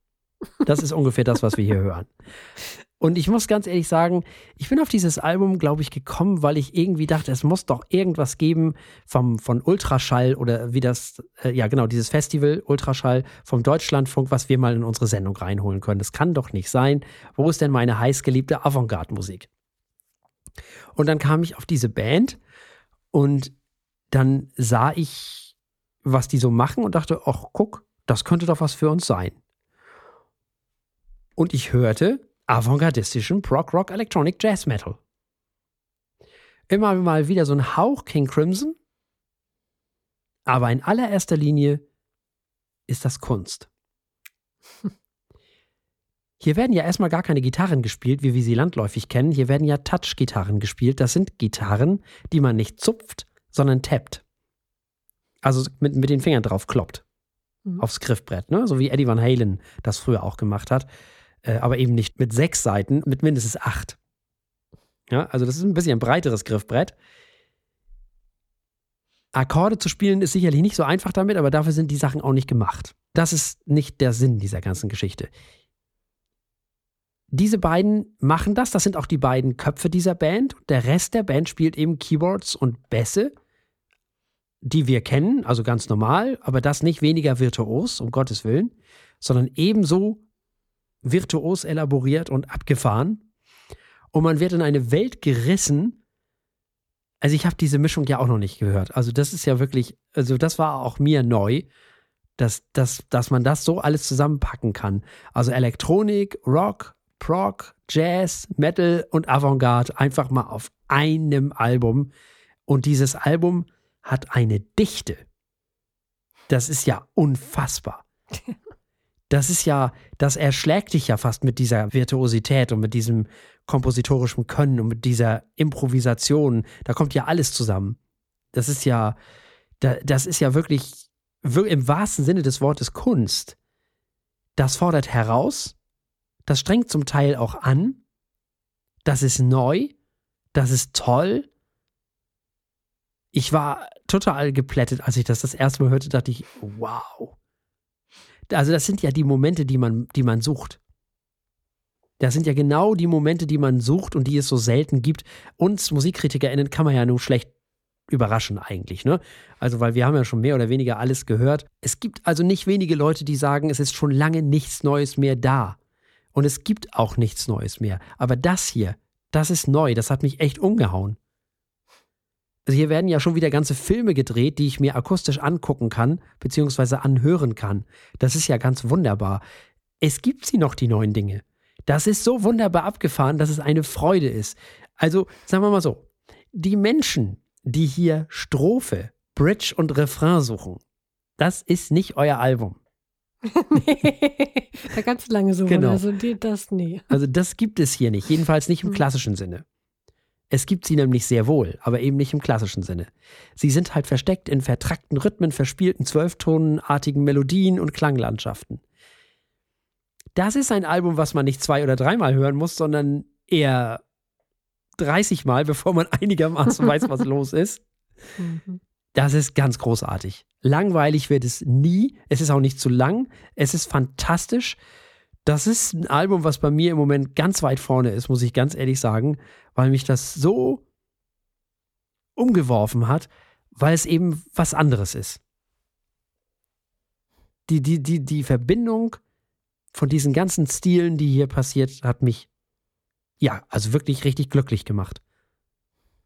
A: Das ist ungefähr das, was wir hier hören. Und ich muss ganz ehrlich sagen, ich bin auf dieses Album, glaube ich, gekommen, weil ich irgendwie dachte, es muss doch irgendwas geben vom, von Ultraschall oder wie das, äh, ja genau, dieses Festival Ultraschall vom Deutschlandfunk, was wir mal in unsere Sendung reinholen können. Das kann doch nicht sein. Wo ist denn meine heißgeliebte Avantgarde-Musik? Und dann kam ich auf diese Band und dann sah ich, was die so machen und dachte, ach, guck, das könnte doch was für uns sein. Und ich hörte avantgardistischen Prog Rock Electronic Jazz Metal. Immer mal wieder so ein Hauch King Crimson, aber in allererster Linie ist das Kunst. Hier werden ja erstmal gar keine Gitarren gespielt, wie wir sie landläufig kennen. Hier werden ja Touch-Gitarren gespielt. Das sind Gitarren, die man nicht zupft, sondern tappt. Also mit, mit den Fingern drauf kloppt. Mhm. Aufs Griffbrett, ne? So wie Eddie Van Halen das früher auch gemacht hat. Äh, aber eben nicht mit sechs Seiten, mit mindestens acht. Ja, also das ist ein bisschen ein breiteres Griffbrett. Akkorde zu spielen ist sicherlich nicht so einfach damit, aber dafür sind die Sachen auch nicht gemacht. Das ist nicht der Sinn dieser ganzen Geschichte. Diese beiden machen das, das sind auch die beiden Köpfe dieser Band. Der Rest der Band spielt eben Keyboards und Bässe, die wir kennen, also ganz normal, aber das nicht weniger virtuos, um Gottes Willen, sondern ebenso virtuos elaboriert und abgefahren. Und man wird in eine Welt gerissen, Also ich habe diese Mischung ja auch noch nicht gehört. Also das ist ja wirklich, also das war auch mir neu, dass, dass, dass man das so alles zusammenpacken kann. Also Elektronik, Rock, Prog, Jazz, Metal und Avantgarde einfach mal auf einem Album. Und dieses Album hat eine Dichte. Das ist ja unfassbar. Das ist ja, das erschlägt dich ja fast mit dieser Virtuosität und mit diesem kompositorischen Können und mit dieser Improvisation. Da kommt ja alles zusammen. Das ist ja, das ist ja wirklich im wahrsten Sinne des Wortes Kunst. Das fordert heraus, das strengt zum Teil auch an, das ist neu, das ist toll. Ich war total geplättet, als ich das das erste Mal hörte, dachte ich, wow. Also das sind ja die Momente, die man, die man sucht. Das sind ja genau die Momente, die man sucht und die es so selten gibt. Uns MusikkritikerInnen kann man ja nur schlecht überraschen eigentlich, ne? Also, weil wir haben ja schon mehr oder weniger alles gehört. Es gibt also nicht wenige Leute, die sagen, es ist schon lange nichts Neues mehr da. Und es gibt auch nichts Neues mehr. Aber das hier, das ist neu. Das hat mich echt umgehauen. Also hier werden ja schon wieder ganze Filme gedreht, die ich mir akustisch angucken kann, beziehungsweise anhören kann. Das ist ja ganz wunderbar. Es gibt sie noch, die neuen Dinge. Das ist so wunderbar abgefahren, dass es eine Freude ist. Also, sagen wir mal so, die Menschen, die hier Strophe, Bridge und Refrain suchen, das ist nicht euer Album.
B: nee, da kannst du lange suchen.
A: Genau.
B: Also die, das nie.
A: Also das gibt es hier nicht, jedenfalls nicht im
B: Hm.
A: klassischen Sinne. Es gibt sie nämlich sehr wohl, aber eben nicht im klassischen Sinne. Sie sind halt versteckt in vertrackten Rhythmen, verspielten Zwölftonenartigen Melodien und Klanglandschaften. Das ist ein Album, was man nicht zwei oder dreimal hören muss, sondern eher 30 Mal, bevor man einigermaßen weiß, was los ist.
B: Mhm.
A: Das ist ganz großartig. Langweilig wird es nie. Es ist auch nicht zu lang. Es ist fantastisch. Das ist ein Album, was bei mir im Moment ganz weit vorne ist, muss ich ganz ehrlich sagen, weil mich das so umgeworfen hat, weil es eben was anderes ist. Die, die, die, die Verbindung von diesen ganzen Stilen, die hier passiert, hat mich, ja, also wirklich richtig glücklich gemacht.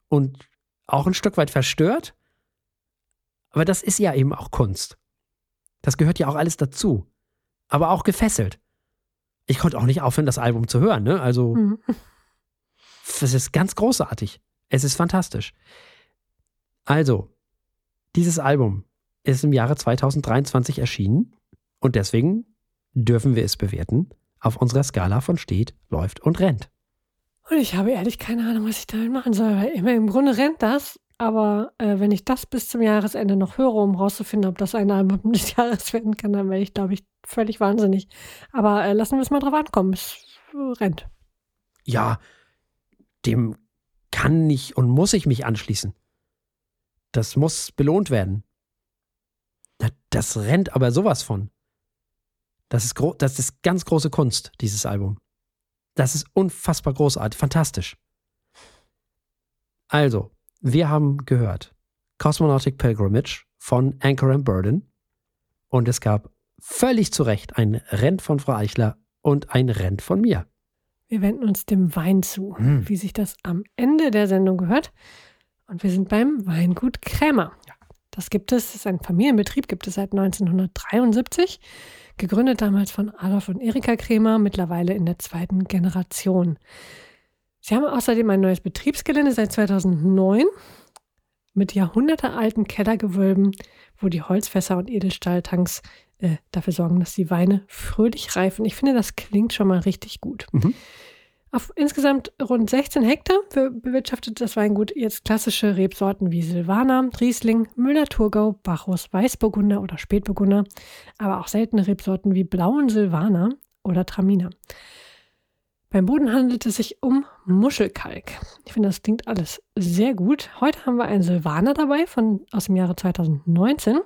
A: Und auch ein Stück weit verstört, aber das ist ja eben auch Kunst. Das gehört ja auch alles dazu. Aber auch gefesselt. Ich konnte auch nicht aufhören, das Album zu hören. Ne? Also,
B: Mhm.
A: es ist ganz großartig. Es ist fantastisch. Also, dieses Album ist im Jahre 2023 erschienen und deswegen dürfen wir es bewerten auf unserer Skala von steht, läuft und rennt.
B: Und ich habe ehrlich keine Ahnung, was ich damit machen soll, weil immer im Grunde rennt das. Aber äh, wenn ich das bis zum Jahresende noch höre, um rauszufinden, ob das ein Album des Jahres werden kann, dann werde ich, glaube ich, völlig wahnsinnig. Aber äh, lassen wir es mal drauf ankommen. Es äh, rennt.
A: Ja, dem kann ich und muss ich mich anschließen. Das muss belohnt werden. Da- Das rennt aber sowas von. Das ist, das ist ganz große Kunst, dieses Album. Das ist unfassbar großartig, fantastisch. Also, wir haben gehört Cosmonautic Pilgrimage von Anchor and Burden und es gab völlig zu Recht ein Rent von Frau Eichler und ein Rent von mir.
B: Wir wenden uns dem Wein zu,
A: Hm.
B: wie sich das am Ende der Sendung gehört. Und wir sind beim Weingut Krämer.
A: Ja.
B: Das gibt es, das ist ein Familienbetrieb, gibt es seit 1973. Gegründet damals von Adolf und Erika Krämer, mittlerweile in der zweiten Generation. Sie haben außerdem ein neues Betriebsgelände seit 2009 mit jahrhundertealten Kellergewölben, wo die Holzfässer und Edelstahltanks äh, dafür sorgen, dass die Weine fröhlich reifen. Ich finde, das klingt schon mal richtig gut.
A: Mhm.
B: Auf insgesamt rund 16 Hektar be- bewirtschaftet das Weingut jetzt klassische Rebsorten wie Silvaner, Riesling, Müller-Thurgau, Bacchus, Weißburgunder oder Spätburgunder, aber auch seltene Rebsorten wie Blauen Silvaner oder Traminer. Beim Boden handelt es sich um Muschelkalk. Ich finde, das klingt alles sehr gut. Heute haben wir einen Silvaner dabei von, aus dem Jahre 2019.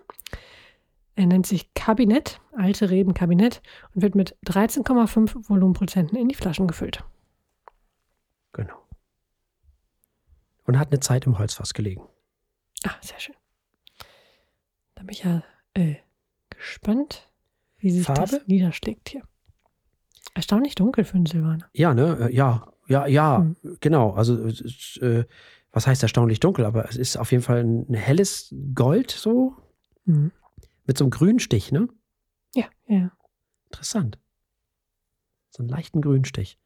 B: Er nennt sich Kabinett, alte Reben Kabinett und wird mit 13,5 Volumenprozenten in die Flaschen gefüllt.
A: Genau. Und hat eine Zeit im Holzfass gelegen.
B: Ah, sehr schön. Da bin ich ja äh, gespannt, wie sich
A: Farbe?
B: das niederschlägt hier. Erstaunlich dunkel für einen Silvaner.
A: Ja, ne? Äh, Ja, ja, ja,
B: Hm.
A: genau. Also, ist, äh, was heißt erstaunlich dunkel, aber es ist auf jeden Fall ein, ein helles Gold so
B: Mhm.
A: Mit so einem grünen Stich, ne?
B: Ja, ja.
A: Interessant. So einen leichten grünen Stich.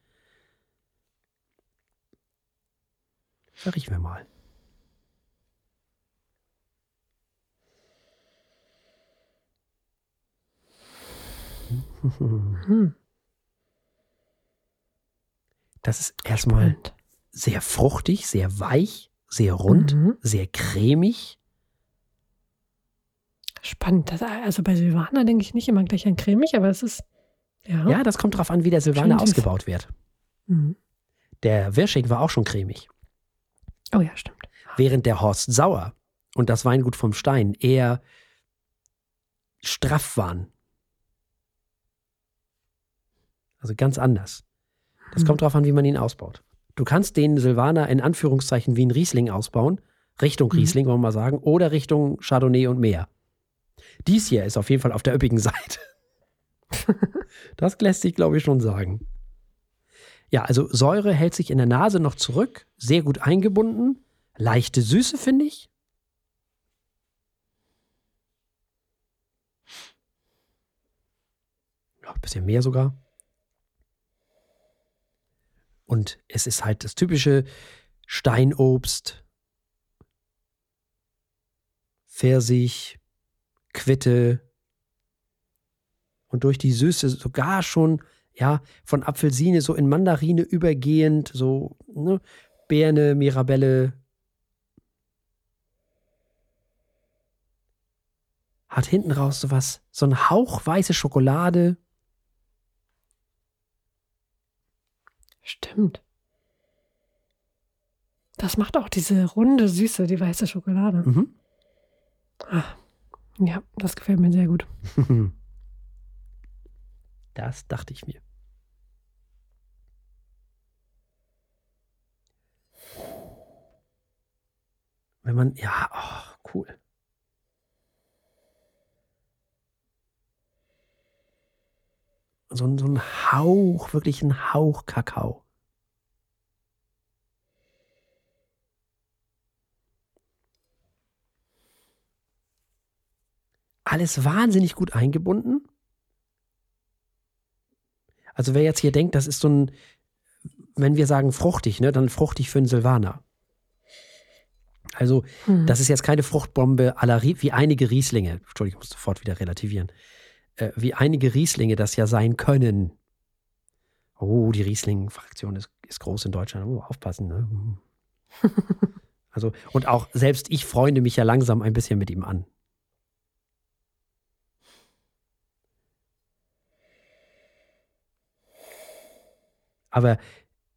A: Da riechen wir mal.
B: Hm.
A: Das ist erstmal sehr fruchtig, sehr weich, sehr rund,
B: Mhm.
A: sehr cremig.
B: Spannend. Das, also bei Silvaner denke ich nicht immer gleich an cremig, aber es ist. Ja.
A: Ja, das kommt drauf an, wie der Silvaner ausgebaut wird.
B: Mhm.
A: Der Wirsching war auch schon cremig.
B: Oh ja, stimmt.
A: Während der Horst Sauer und das Weingut vom Stein eher straff waren. Also ganz anders. Das
B: Mhm.
A: kommt drauf an, wie man ihn ausbaut. Du kannst den Silvaner in Anführungszeichen wie ein Riesling ausbauen, Richtung
B: Mhm.
A: Riesling, wollen wir mal sagen, oder Richtung Chardonnay und mehr. Dies hier ist auf jeden Fall auf der üppigen Seite. das lässt sich, glaube ich, schon sagen. Ja, also Säure hält sich in der Nase noch zurück, sehr gut eingebunden, leichte Süße, finde ich. Ja, ein bisschen mehr sogar. Und es ist halt das typische Steinobst, Pfirsich, Quitte und durch die Süße sogar schon ja von Apfelsine so in Mandarine übergehend, so ne, Birne, Mirabelle. Hat hinten raus sowas, so ein Hauch weiße Schokolade.
B: Stimmt. Das macht auch diese runde Süße, die weiße Schokolade.
A: Mhm.
B: Ah, ja, das gefällt mir sehr gut.
A: Das dachte ich mir. Wenn man, ja, oh, cool. So, so ein Hauch, wirklich ein Hauch Kakao. Alles wahnsinnig gut eingebunden. Also wer jetzt hier denkt, das ist so ein, wenn wir sagen fruchtig, ne, dann fruchtig für einen Silvaner. Also
B: Hm.
A: das ist jetzt keine Fruchtbombe la wie einige Rieslinge, Entschuldigung, ich muss sofort wieder relativieren, äh, wie einige Rieslinge das ja sein können. Oh, die Riesling-Fraktion ist, ist groß in Deutschland. Oh, aufpassen. Ne? Also, und auch selbst ich freunde mich ja langsam ein bisschen mit ihm an. Aber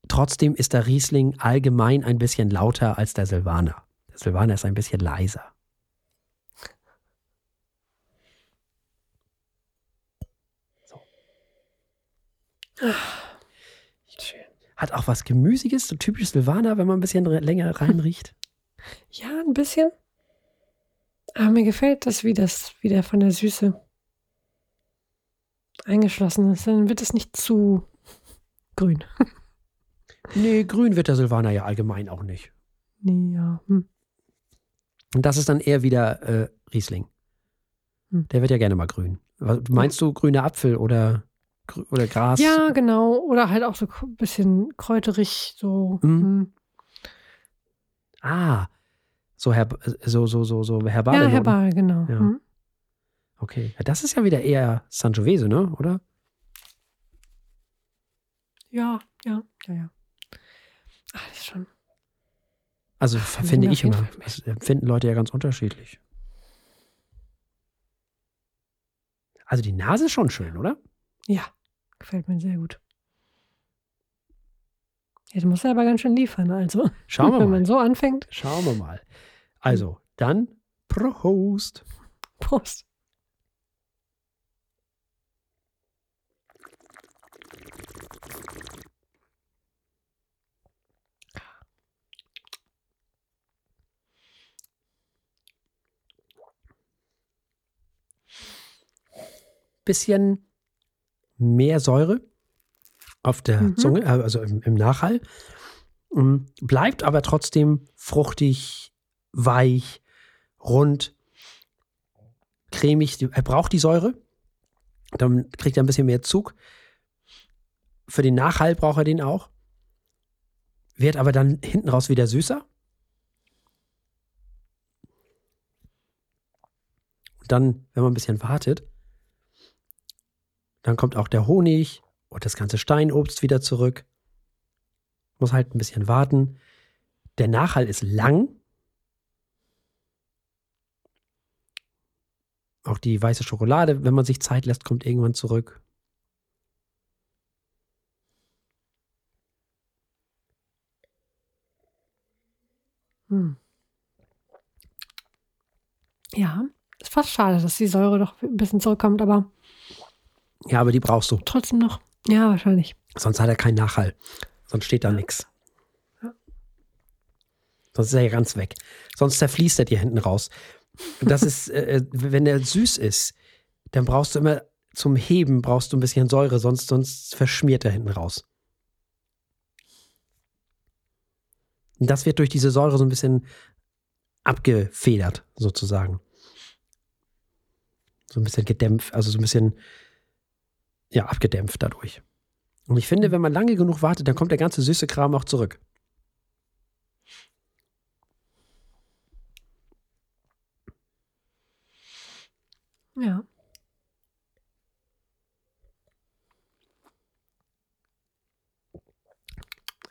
A: trotzdem ist der Riesling allgemein ein bisschen lauter als der Silvaner. Der Silvaner ist ein bisschen leiser.
B: Schön.
A: Hat auch was Gemüsiges, so typisch Silvaner, wenn man ein bisschen länger reinriecht.
B: Ja, ein bisschen. Aber mir gefällt das, wie das wieder von der Süße eingeschlossen ist. Dann wird es nicht zu grün.
A: nee, grün wird der Silvaner ja allgemein auch nicht.
B: Nee, ja. Hm.
A: Und das ist dann eher wieder äh, Riesling.
B: Hm.
A: Der wird ja gerne mal grün. Meinst du grüner Apfel oder, oder Gras?
B: Ja, genau. Oder halt auch so ein bisschen kräuterig, so.
A: Mhm.
B: hm.
A: Ah, so, herb, so, so, so, so herbale
B: Ja, herbal, genau.
A: Ja.
B: Hm.
A: Okay. Ja, das ist ja wieder eher Sangiovese, ne? Oder?
B: Ja, ja, ja, ja. Ah, das ist schon.
A: Also
B: Ach,
A: finde ich immer.
B: Fall.
A: Das empfinden Leute ja ganz unterschiedlich. Also die Nase ist schon schön, oder?
B: Ja, gefällt mir sehr gut. Jetzt muss er aber ganz schön liefern, also.
A: Schauen wir
B: Wenn
A: mal.
B: man so anfängt.
A: Schauen wir mal. Also, dann Prost.
B: Prost.
A: Bisschen mehr Säure auf der
B: Mhm.
A: Zunge, äh, also im, im Nachhall. Mm, bleibt aber trotzdem fruchtig, weich, rund, cremig. Er braucht die Säure. Dann kriegt er ein bisschen mehr Zug. Für den Nachhall braucht er den auch. Wird aber dann hinten raus wieder süßer. Und dann, wenn man ein bisschen wartet, dann kommt auch der Honig und das ganze Steinobst wieder zurück. Muss halt ein bisschen warten. Der Nachhall ist lang. Auch die weiße Schokolade, wenn man sich Zeit lässt, kommt irgendwann zurück.
B: Hm. Ja, ist fast schade, dass die Säure doch ein bisschen zurückkommt, aber.
A: Ja, aber die brauchst du.
B: Trotzdem noch. Ja, wahrscheinlich.
A: Sonst hat er keinen Nachhall. Sonst steht da nichts. Sonst ist er ja ganz weg. Sonst zerfließt er dir hinten raus. das ist, äh, äh, wenn der süß ist, dann brauchst du immer zum Heben brauchst du ein bisschen Säure, sonst, sonst verschmiert er hinten raus. Und das wird durch diese Säure so ein bisschen abgefedert, sozusagen. So ein bisschen gedämpft, also so ein bisschen, ja, abgedämpft dadurch. Und ich finde, wenn man lange genug wartet, dann kommt der ganze süße Kram auch zurück.
B: Ja.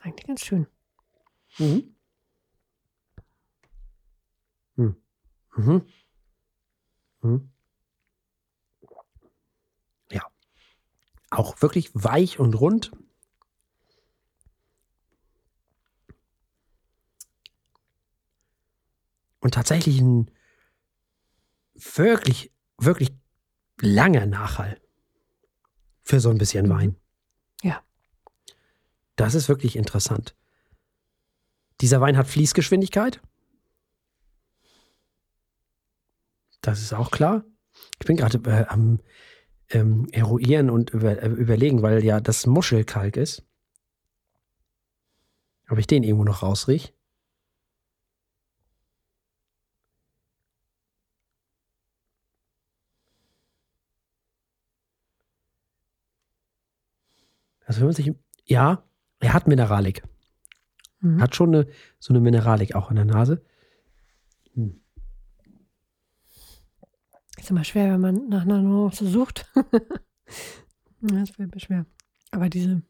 B: Eigentlich ganz schön.
A: Mhm. Mhm. Mhm. Mhm. Ja. Auch wirklich weich und rund. Und tatsächlich ein wirklich wirklich langer Nachhall für so ein bisschen mhm. Wein.
B: Ja.
A: Das ist wirklich interessant. Dieser Wein hat Fließgeschwindigkeit. Das ist auch klar. Ich bin gerade äh, am ähm, eruieren und über, äh, überlegen, weil ja das Muschelkalk ist. Ob ich den irgendwo noch rausriech? Also wenn man sich, ja, er hat Mineralik. Mhm. Hat schon eine, so eine Mineralik auch in der Nase. Hm.
B: Ist immer schwer, wenn man nach einer Nuance sucht. das wird schwer. Aber diese,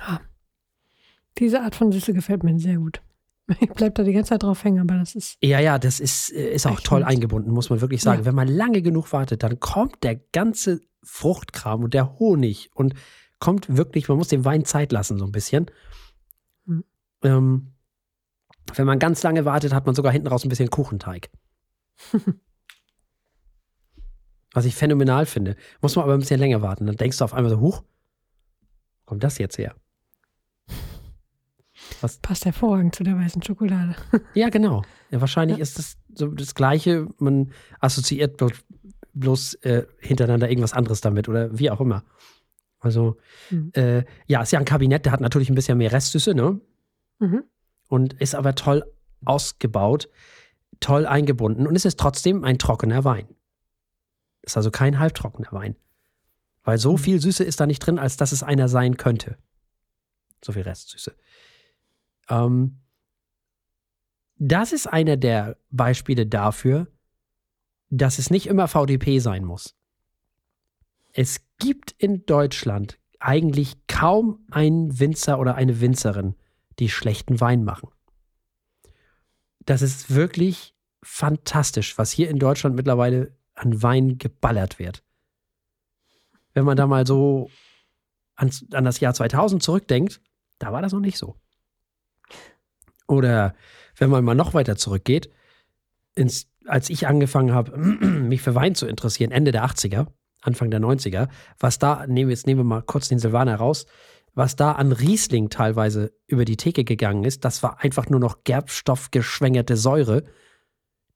B: ah, diese Art von Süße gefällt mir sehr gut. Ich bleibe da die ganze Zeit drauf hängen, aber das ist.
A: Ja, ja, das ist, äh, ist auch toll eingebunden, muss man wirklich sagen. Ja. Wenn man lange genug wartet, dann kommt der ganze Fruchtkram und der Honig und kommt wirklich, man muss dem Wein Zeit lassen, so ein bisschen. Mhm. Ähm, wenn man ganz lange wartet, hat man sogar hinten raus ein bisschen Kuchenteig. Was ich phänomenal finde. Muss man aber ein bisschen länger warten. Dann denkst du auf einmal so, huch, kommt das jetzt her?
B: Was? Passt hervorragend zu der weißen Schokolade.
A: ja, genau. Ja, wahrscheinlich ja. ist das so das Gleiche. Man assoziiert bloß, bloß äh, hintereinander irgendwas anderes damit oder wie auch immer. Also, mhm. äh, ja, ist ja ein Kabinett, der hat natürlich ein bisschen mehr Restsüße, ne? Mhm. Und ist aber toll ausgebaut, toll eingebunden und es ist trotzdem ein trockener Wein. Ist also kein halbtrockener Wein. Weil so mhm. viel Süße ist da nicht drin, als dass es einer sein könnte. So viel Restsüße. Ähm, das ist einer der Beispiele dafür, dass es nicht immer VDP sein muss. Es gibt in Deutschland eigentlich kaum einen Winzer oder eine Winzerin, die schlechten Wein machen. Das ist wirklich fantastisch, was hier in Deutschland mittlerweile an Wein geballert wird. Wenn man da mal so an, an das Jahr 2000 zurückdenkt, da war das noch nicht so. Oder wenn man mal noch weiter zurückgeht, ins, als ich angefangen habe, mich für Wein zu interessieren, Ende der 80er, Anfang der 90er, was da, nehmen wir jetzt nehmen wir mal kurz den Silvaner raus, was da an Riesling teilweise über die Theke gegangen ist, das war einfach nur noch gerbstoffgeschwängerte Säure.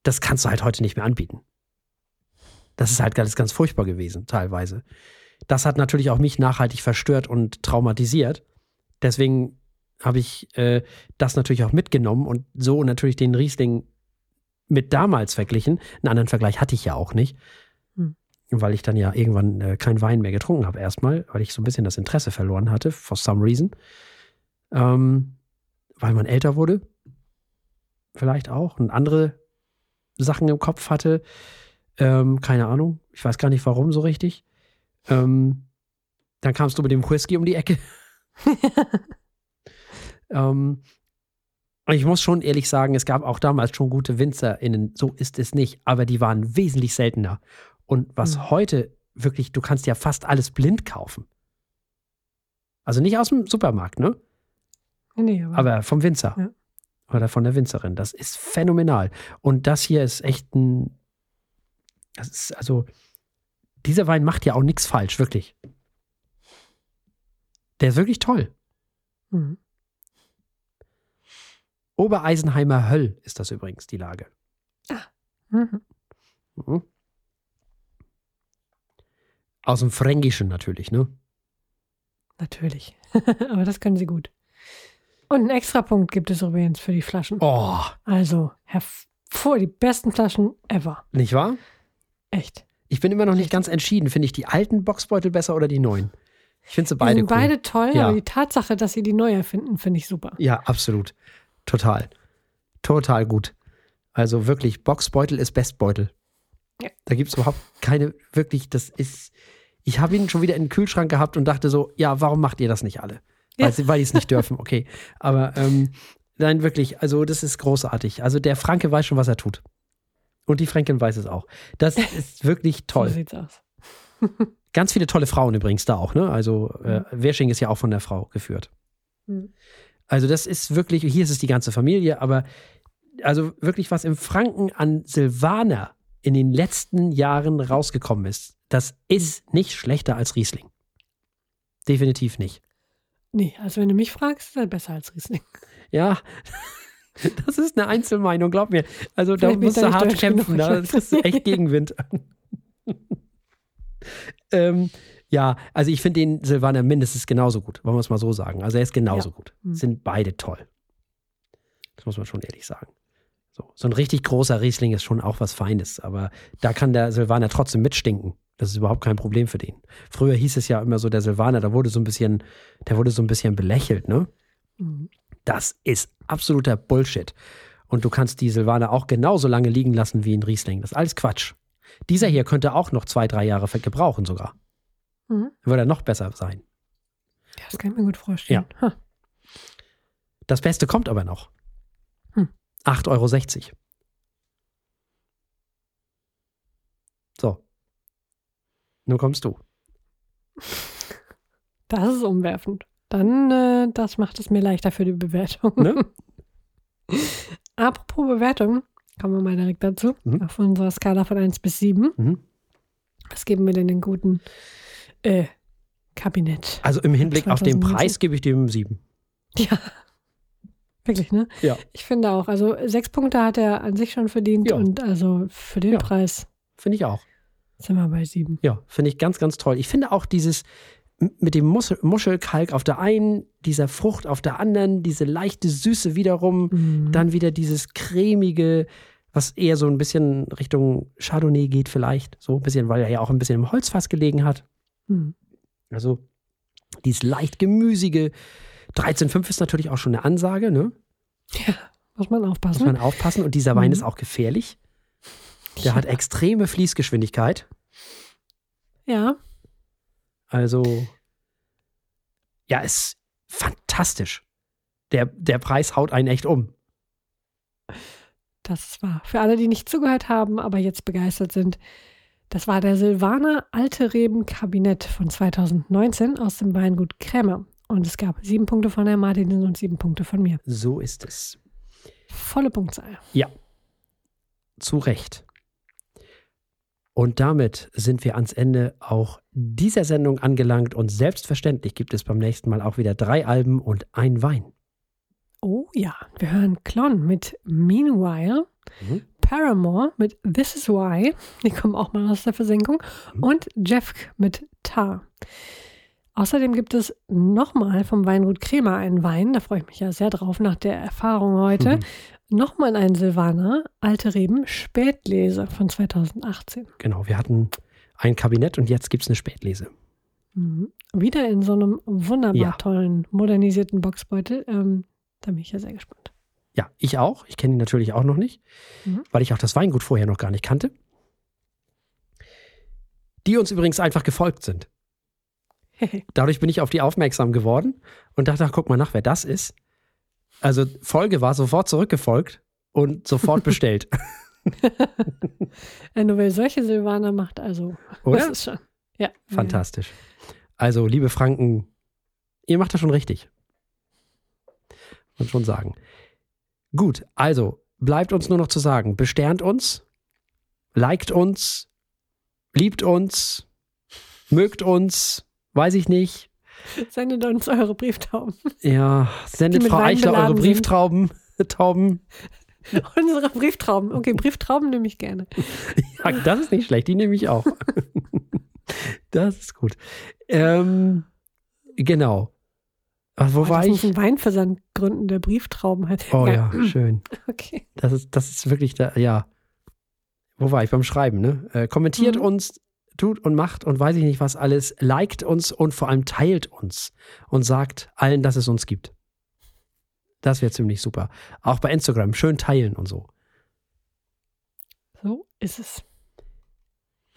A: Das kannst du halt heute nicht mehr anbieten. Das ist halt ganz, ganz furchtbar gewesen, teilweise. Das hat natürlich auch mich nachhaltig verstört und traumatisiert. Deswegen habe ich äh, das natürlich auch mitgenommen und so natürlich den Riesling mit damals verglichen. Einen anderen Vergleich hatte ich ja auch nicht,
B: Hm.
A: weil ich dann ja irgendwann äh, keinen Wein mehr getrunken habe erstmal, weil ich so ein bisschen das Interesse verloren hatte, for some reason. Ähm, weil man älter wurde, vielleicht auch, und andere Sachen im Kopf hatte. Ähm, keine Ahnung, ich weiß gar nicht warum so richtig. Ähm, dann kamst du mit dem Whisky um die Ecke. ähm, und ich muss schon ehrlich sagen, es gab auch damals schon gute WinzerInnen, so ist es nicht, aber die waren wesentlich seltener. Und was
B: Mhm.
A: heute wirklich, du kannst ja fast alles blind kaufen. Also nicht aus dem Supermarkt, ne?
B: Nee, aber,
A: Aber vom Winzer.
B: Ja.
A: Oder von der Winzerin. Das ist phänomenal. Und das hier ist echt ein. Das ist also. Dieser Wein macht ja auch nichts falsch, wirklich. Der ist wirklich toll.
B: Mhm.
A: Obereisenheimer Höll ist das übrigens, die Lage.
B: Mhm.
A: Mhm. Aus dem Fränkischen natürlich, ne?
B: Natürlich. aber das können sie gut. Und einen Extrapunkt gibt es übrigens für die Flaschen.
A: Oh,
B: Also hervor, die besten Flaschen ever.
A: nicht wahr?
B: Echt.
A: Ich bin immer noch nicht ganz entschieden. Finde ich die alten Boxbeutel besser oder die neuen? Ich finde sie
B: Die
A: beide
B: sind
A: cool.
B: beide toll,
A: Ja.
B: aber die Tatsache, dass sie die neu erfinden, finde ich super.
A: Ja, absolut. Total. Total gut. Also wirklich, Boxbeutel ist Bestbeutel.
B: Ja.
A: Da gibt es überhaupt keine, wirklich, das ist. Ich habe ihn schon wieder in den Kühlschrank gehabt und dachte so, ja, warum macht ihr das nicht alle? Weil,
B: Ja.
A: sie, weil die es nicht dürfen, okay. Aber ähm, nein, wirklich, also das ist großartig. Also der Franke weiß schon, was er tut. Und die Fränkin weiß es auch. Das ist wirklich
B: So
A: toll.
B: sieht's aus.
A: Ganz viele tolle Frauen übrigens da auch, ne? Also äh, Wersching ist ja auch von der Frau geführt.
B: Mhm.
A: Also das ist wirklich, hier ist es die ganze Familie, aber also wirklich, was im Franken an Silvaner in den letzten Jahren rausgekommen ist, das ist nicht schlechter als Riesling. Definitiv nicht.
B: Nee, also wenn du mich fragst, ist er besser als Riesling.
A: Ja, das ist eine Einzelmeinung, glaub mir. Also da
B: Vielleicht
A: musst du hart kämpfen,
B: genug,
A: da kriegst du
B: nicht.
A: echt Gegenwind. ähm, ja, also ich finde den Silvaner mindestens genauso gut, wollen wir es mal so sagen. Also er ist genauso gut.
B: Mhm.
A: Sind beide toll. Das muss man schon ehrlich sagen. So, so ein richtig großer Riesling ist schon auch was Feines, aber da kann der Silvaner trotzdem mitstinken. Das ist überhaupt kein Problem für den. Früher hieß es ja immer so, der Silvaner, da wurde so ein bisschen, der wurde so ein bisschen belächelt, ne?
B: Mhm.
A: Das ist absoluter Bullshit. Und du kannst die Silvaner auch genauso lange liegen lassen wie ein Riesling. Das ist alles Quatsch. Dieser hier könnte auch noch zwei, drei Jahre gebrauchen sogar.
B: Mhm.
A: Würde er noch besser sein.
B: Ja, das kann ich mir gut vorstellen. Ha.
A: Das Beste kommt aber noch.
B: Hm.
A: 8,60 Euro. So. Nun kommst du.
B: Das ist umwerfend. Dann, äh, das macht es mir leichter für die Bewertung.
A: Ne?
B: Apropos Bewertung, kommen wir mal direkt dazu.
A: Mhm.
B: Auf unserer Skala von 1 bis 7.
A: Mhm.
B: Was geben wir denn den guten äh, Kabinett?
A: Also im Hinblick auf den
B: 2019.
A: Preis gebe ich dem sieben.
B: Ja. Wirklich, ne?
A: Ja.
B: Ich finde auch. Also sechs Punkte hat er an sich schon verdient
A: Ja.
B: und also für den
A: Ja.
B: Preis
A: Finde ich auch.
B: sind wir bei sieben.
A: Ja, finde ich ganz, ganz toll. Ich finde auch dieses mit dem Muschel, Muschelkalk auf der einen, dieser Frucht auf der anderen, diese leichte Süße wiederum,
B: Mhm.
A: dann wieder dieses cremige, was eher so ein bisschen Richtung Chardonnay geht vielleicht, so ein bisschen, weil er ja auch ein bisschen im Holzfass gelegen hat.
B: Mhm.
A: Also dieses leicht gemüsige 13,5 ist natürlich auch schon eine Ansage, ne?
B: Ja, muss man
A: Muss
B: aufpassen.
A: man aufpassen. Und dieser Wein
B: Mhm.
A: ist auch gefährlich. Der hat extreme Fließgeschwindigkeit.
B: ja,
A: Also, ja, ist fantastisch. Der, der Preis haut einen echt um.
B: das wahr. Für alle, die nicht zugehört haben, aber jetzt begeistert sind, das war der Silvaner Alte Reben Kabinett von 2019 aus dem Weingut Krämer. Und es gab sieben Punkte von Herrn Martin und sieben Punkte von mir.
A: So ist es.
B: Volle Punktzahl.
A: Ja, zu Recht. Und damit sind wir ans Ende auch dieser Sendung angelangt und selbstverständlich gibt es beim nächsten Mal auch wieder drei Alben und ein Wein.
B: Oh ja, wir hören Klon mit Meanwhile,
A: Mhm.
B: Paramore mit This Is Why, die kommen auch mal aus der Versenkung,
A: Mhm.
B: und Jeff mit Tar. Außerdem gibt es nochmal vom Weingut Kremer einen Wein, da freue ich mich ja sehr drauf nach der Erfahrung heute. Mhm. Nochmal ein Silvaner, Alte Reben, Spätlese von 2018.
A: Genau, wir hatten ein Kabinett und jetzt gibt es eine Spätlese.
B: Mhm. Wieder in so einem wunderbar ja. tollen, modernisierten Boxbeutel. Ähm, da bin ich ja sehr gespannt.
A: Ja, ich auch. Ich kenne ihn natürlich auch noch nicht, mhm. weil ich auch das Weingut vorher noch gar nicht kannte. Die uns übrigens einfach gefolgt sind. Dadurch bin ich auf die aufmerksam geworden und dachte, ach, guck mal nach, wer das ist. Also Folge war sofort zurückgefolgt und sofort bestellt.
B: Nur wer solche Silvaner macht, also
A: Oder? das ist schon. Ja. Fantastisch. Also, liebe Franken, ihr macht das schon richtig. Muss schon sagen. Gut, also bleibt uns nur noch zu sagen, besternt uns, liked uns, liebt uns, mögt uns, weiß ich nicht.
B: Sendet uns eure Brieftauben.
A: Ja, sendet Frau Eichler eure Brieftrauben. Tauben.
B: Unsere Brieftrauben. Okay, Brieftrauben nehme ich gerne.
A: Ja, das ist nicht schlecht, die nehme ich auch. Das ist gut. Ähm, genau. Ach, wo oh, war ich?
B: Ein Weinversand gründen, der Brieftrauben hat.
A: Oh ja, ja schön. Okay. Das ist, das ist wirklich der, ja. Wo war ich? Beim Schreiben, ne? Äh, kommentiert mhm. uns, tut und macht und weiß ich nicht was alles, liked uns und vor allem teilt uns und sagt allen, dass es uns gibt. Das wäre ziemlich super. Auch bei Instagram, schön teilen und so.
B: So ist es.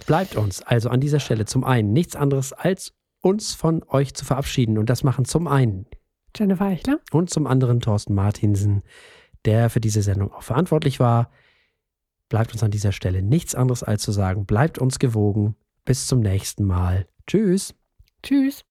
A: Bleibt uns also an dieser Stelle zum einen nichts anderes als uns von euch zu verabschieden. Und das machen zum einen
B: Jennifer Eichler
A: und zum anderen Thorsten Martinsen, der für diese Sendung auch verantwortlich war. Bleibt uns an dieser Stelle nichts anderes als zu sagen, bleibt uns gewogen. Bis zum nächsten Mal. Tschüss.
B: Tschüss.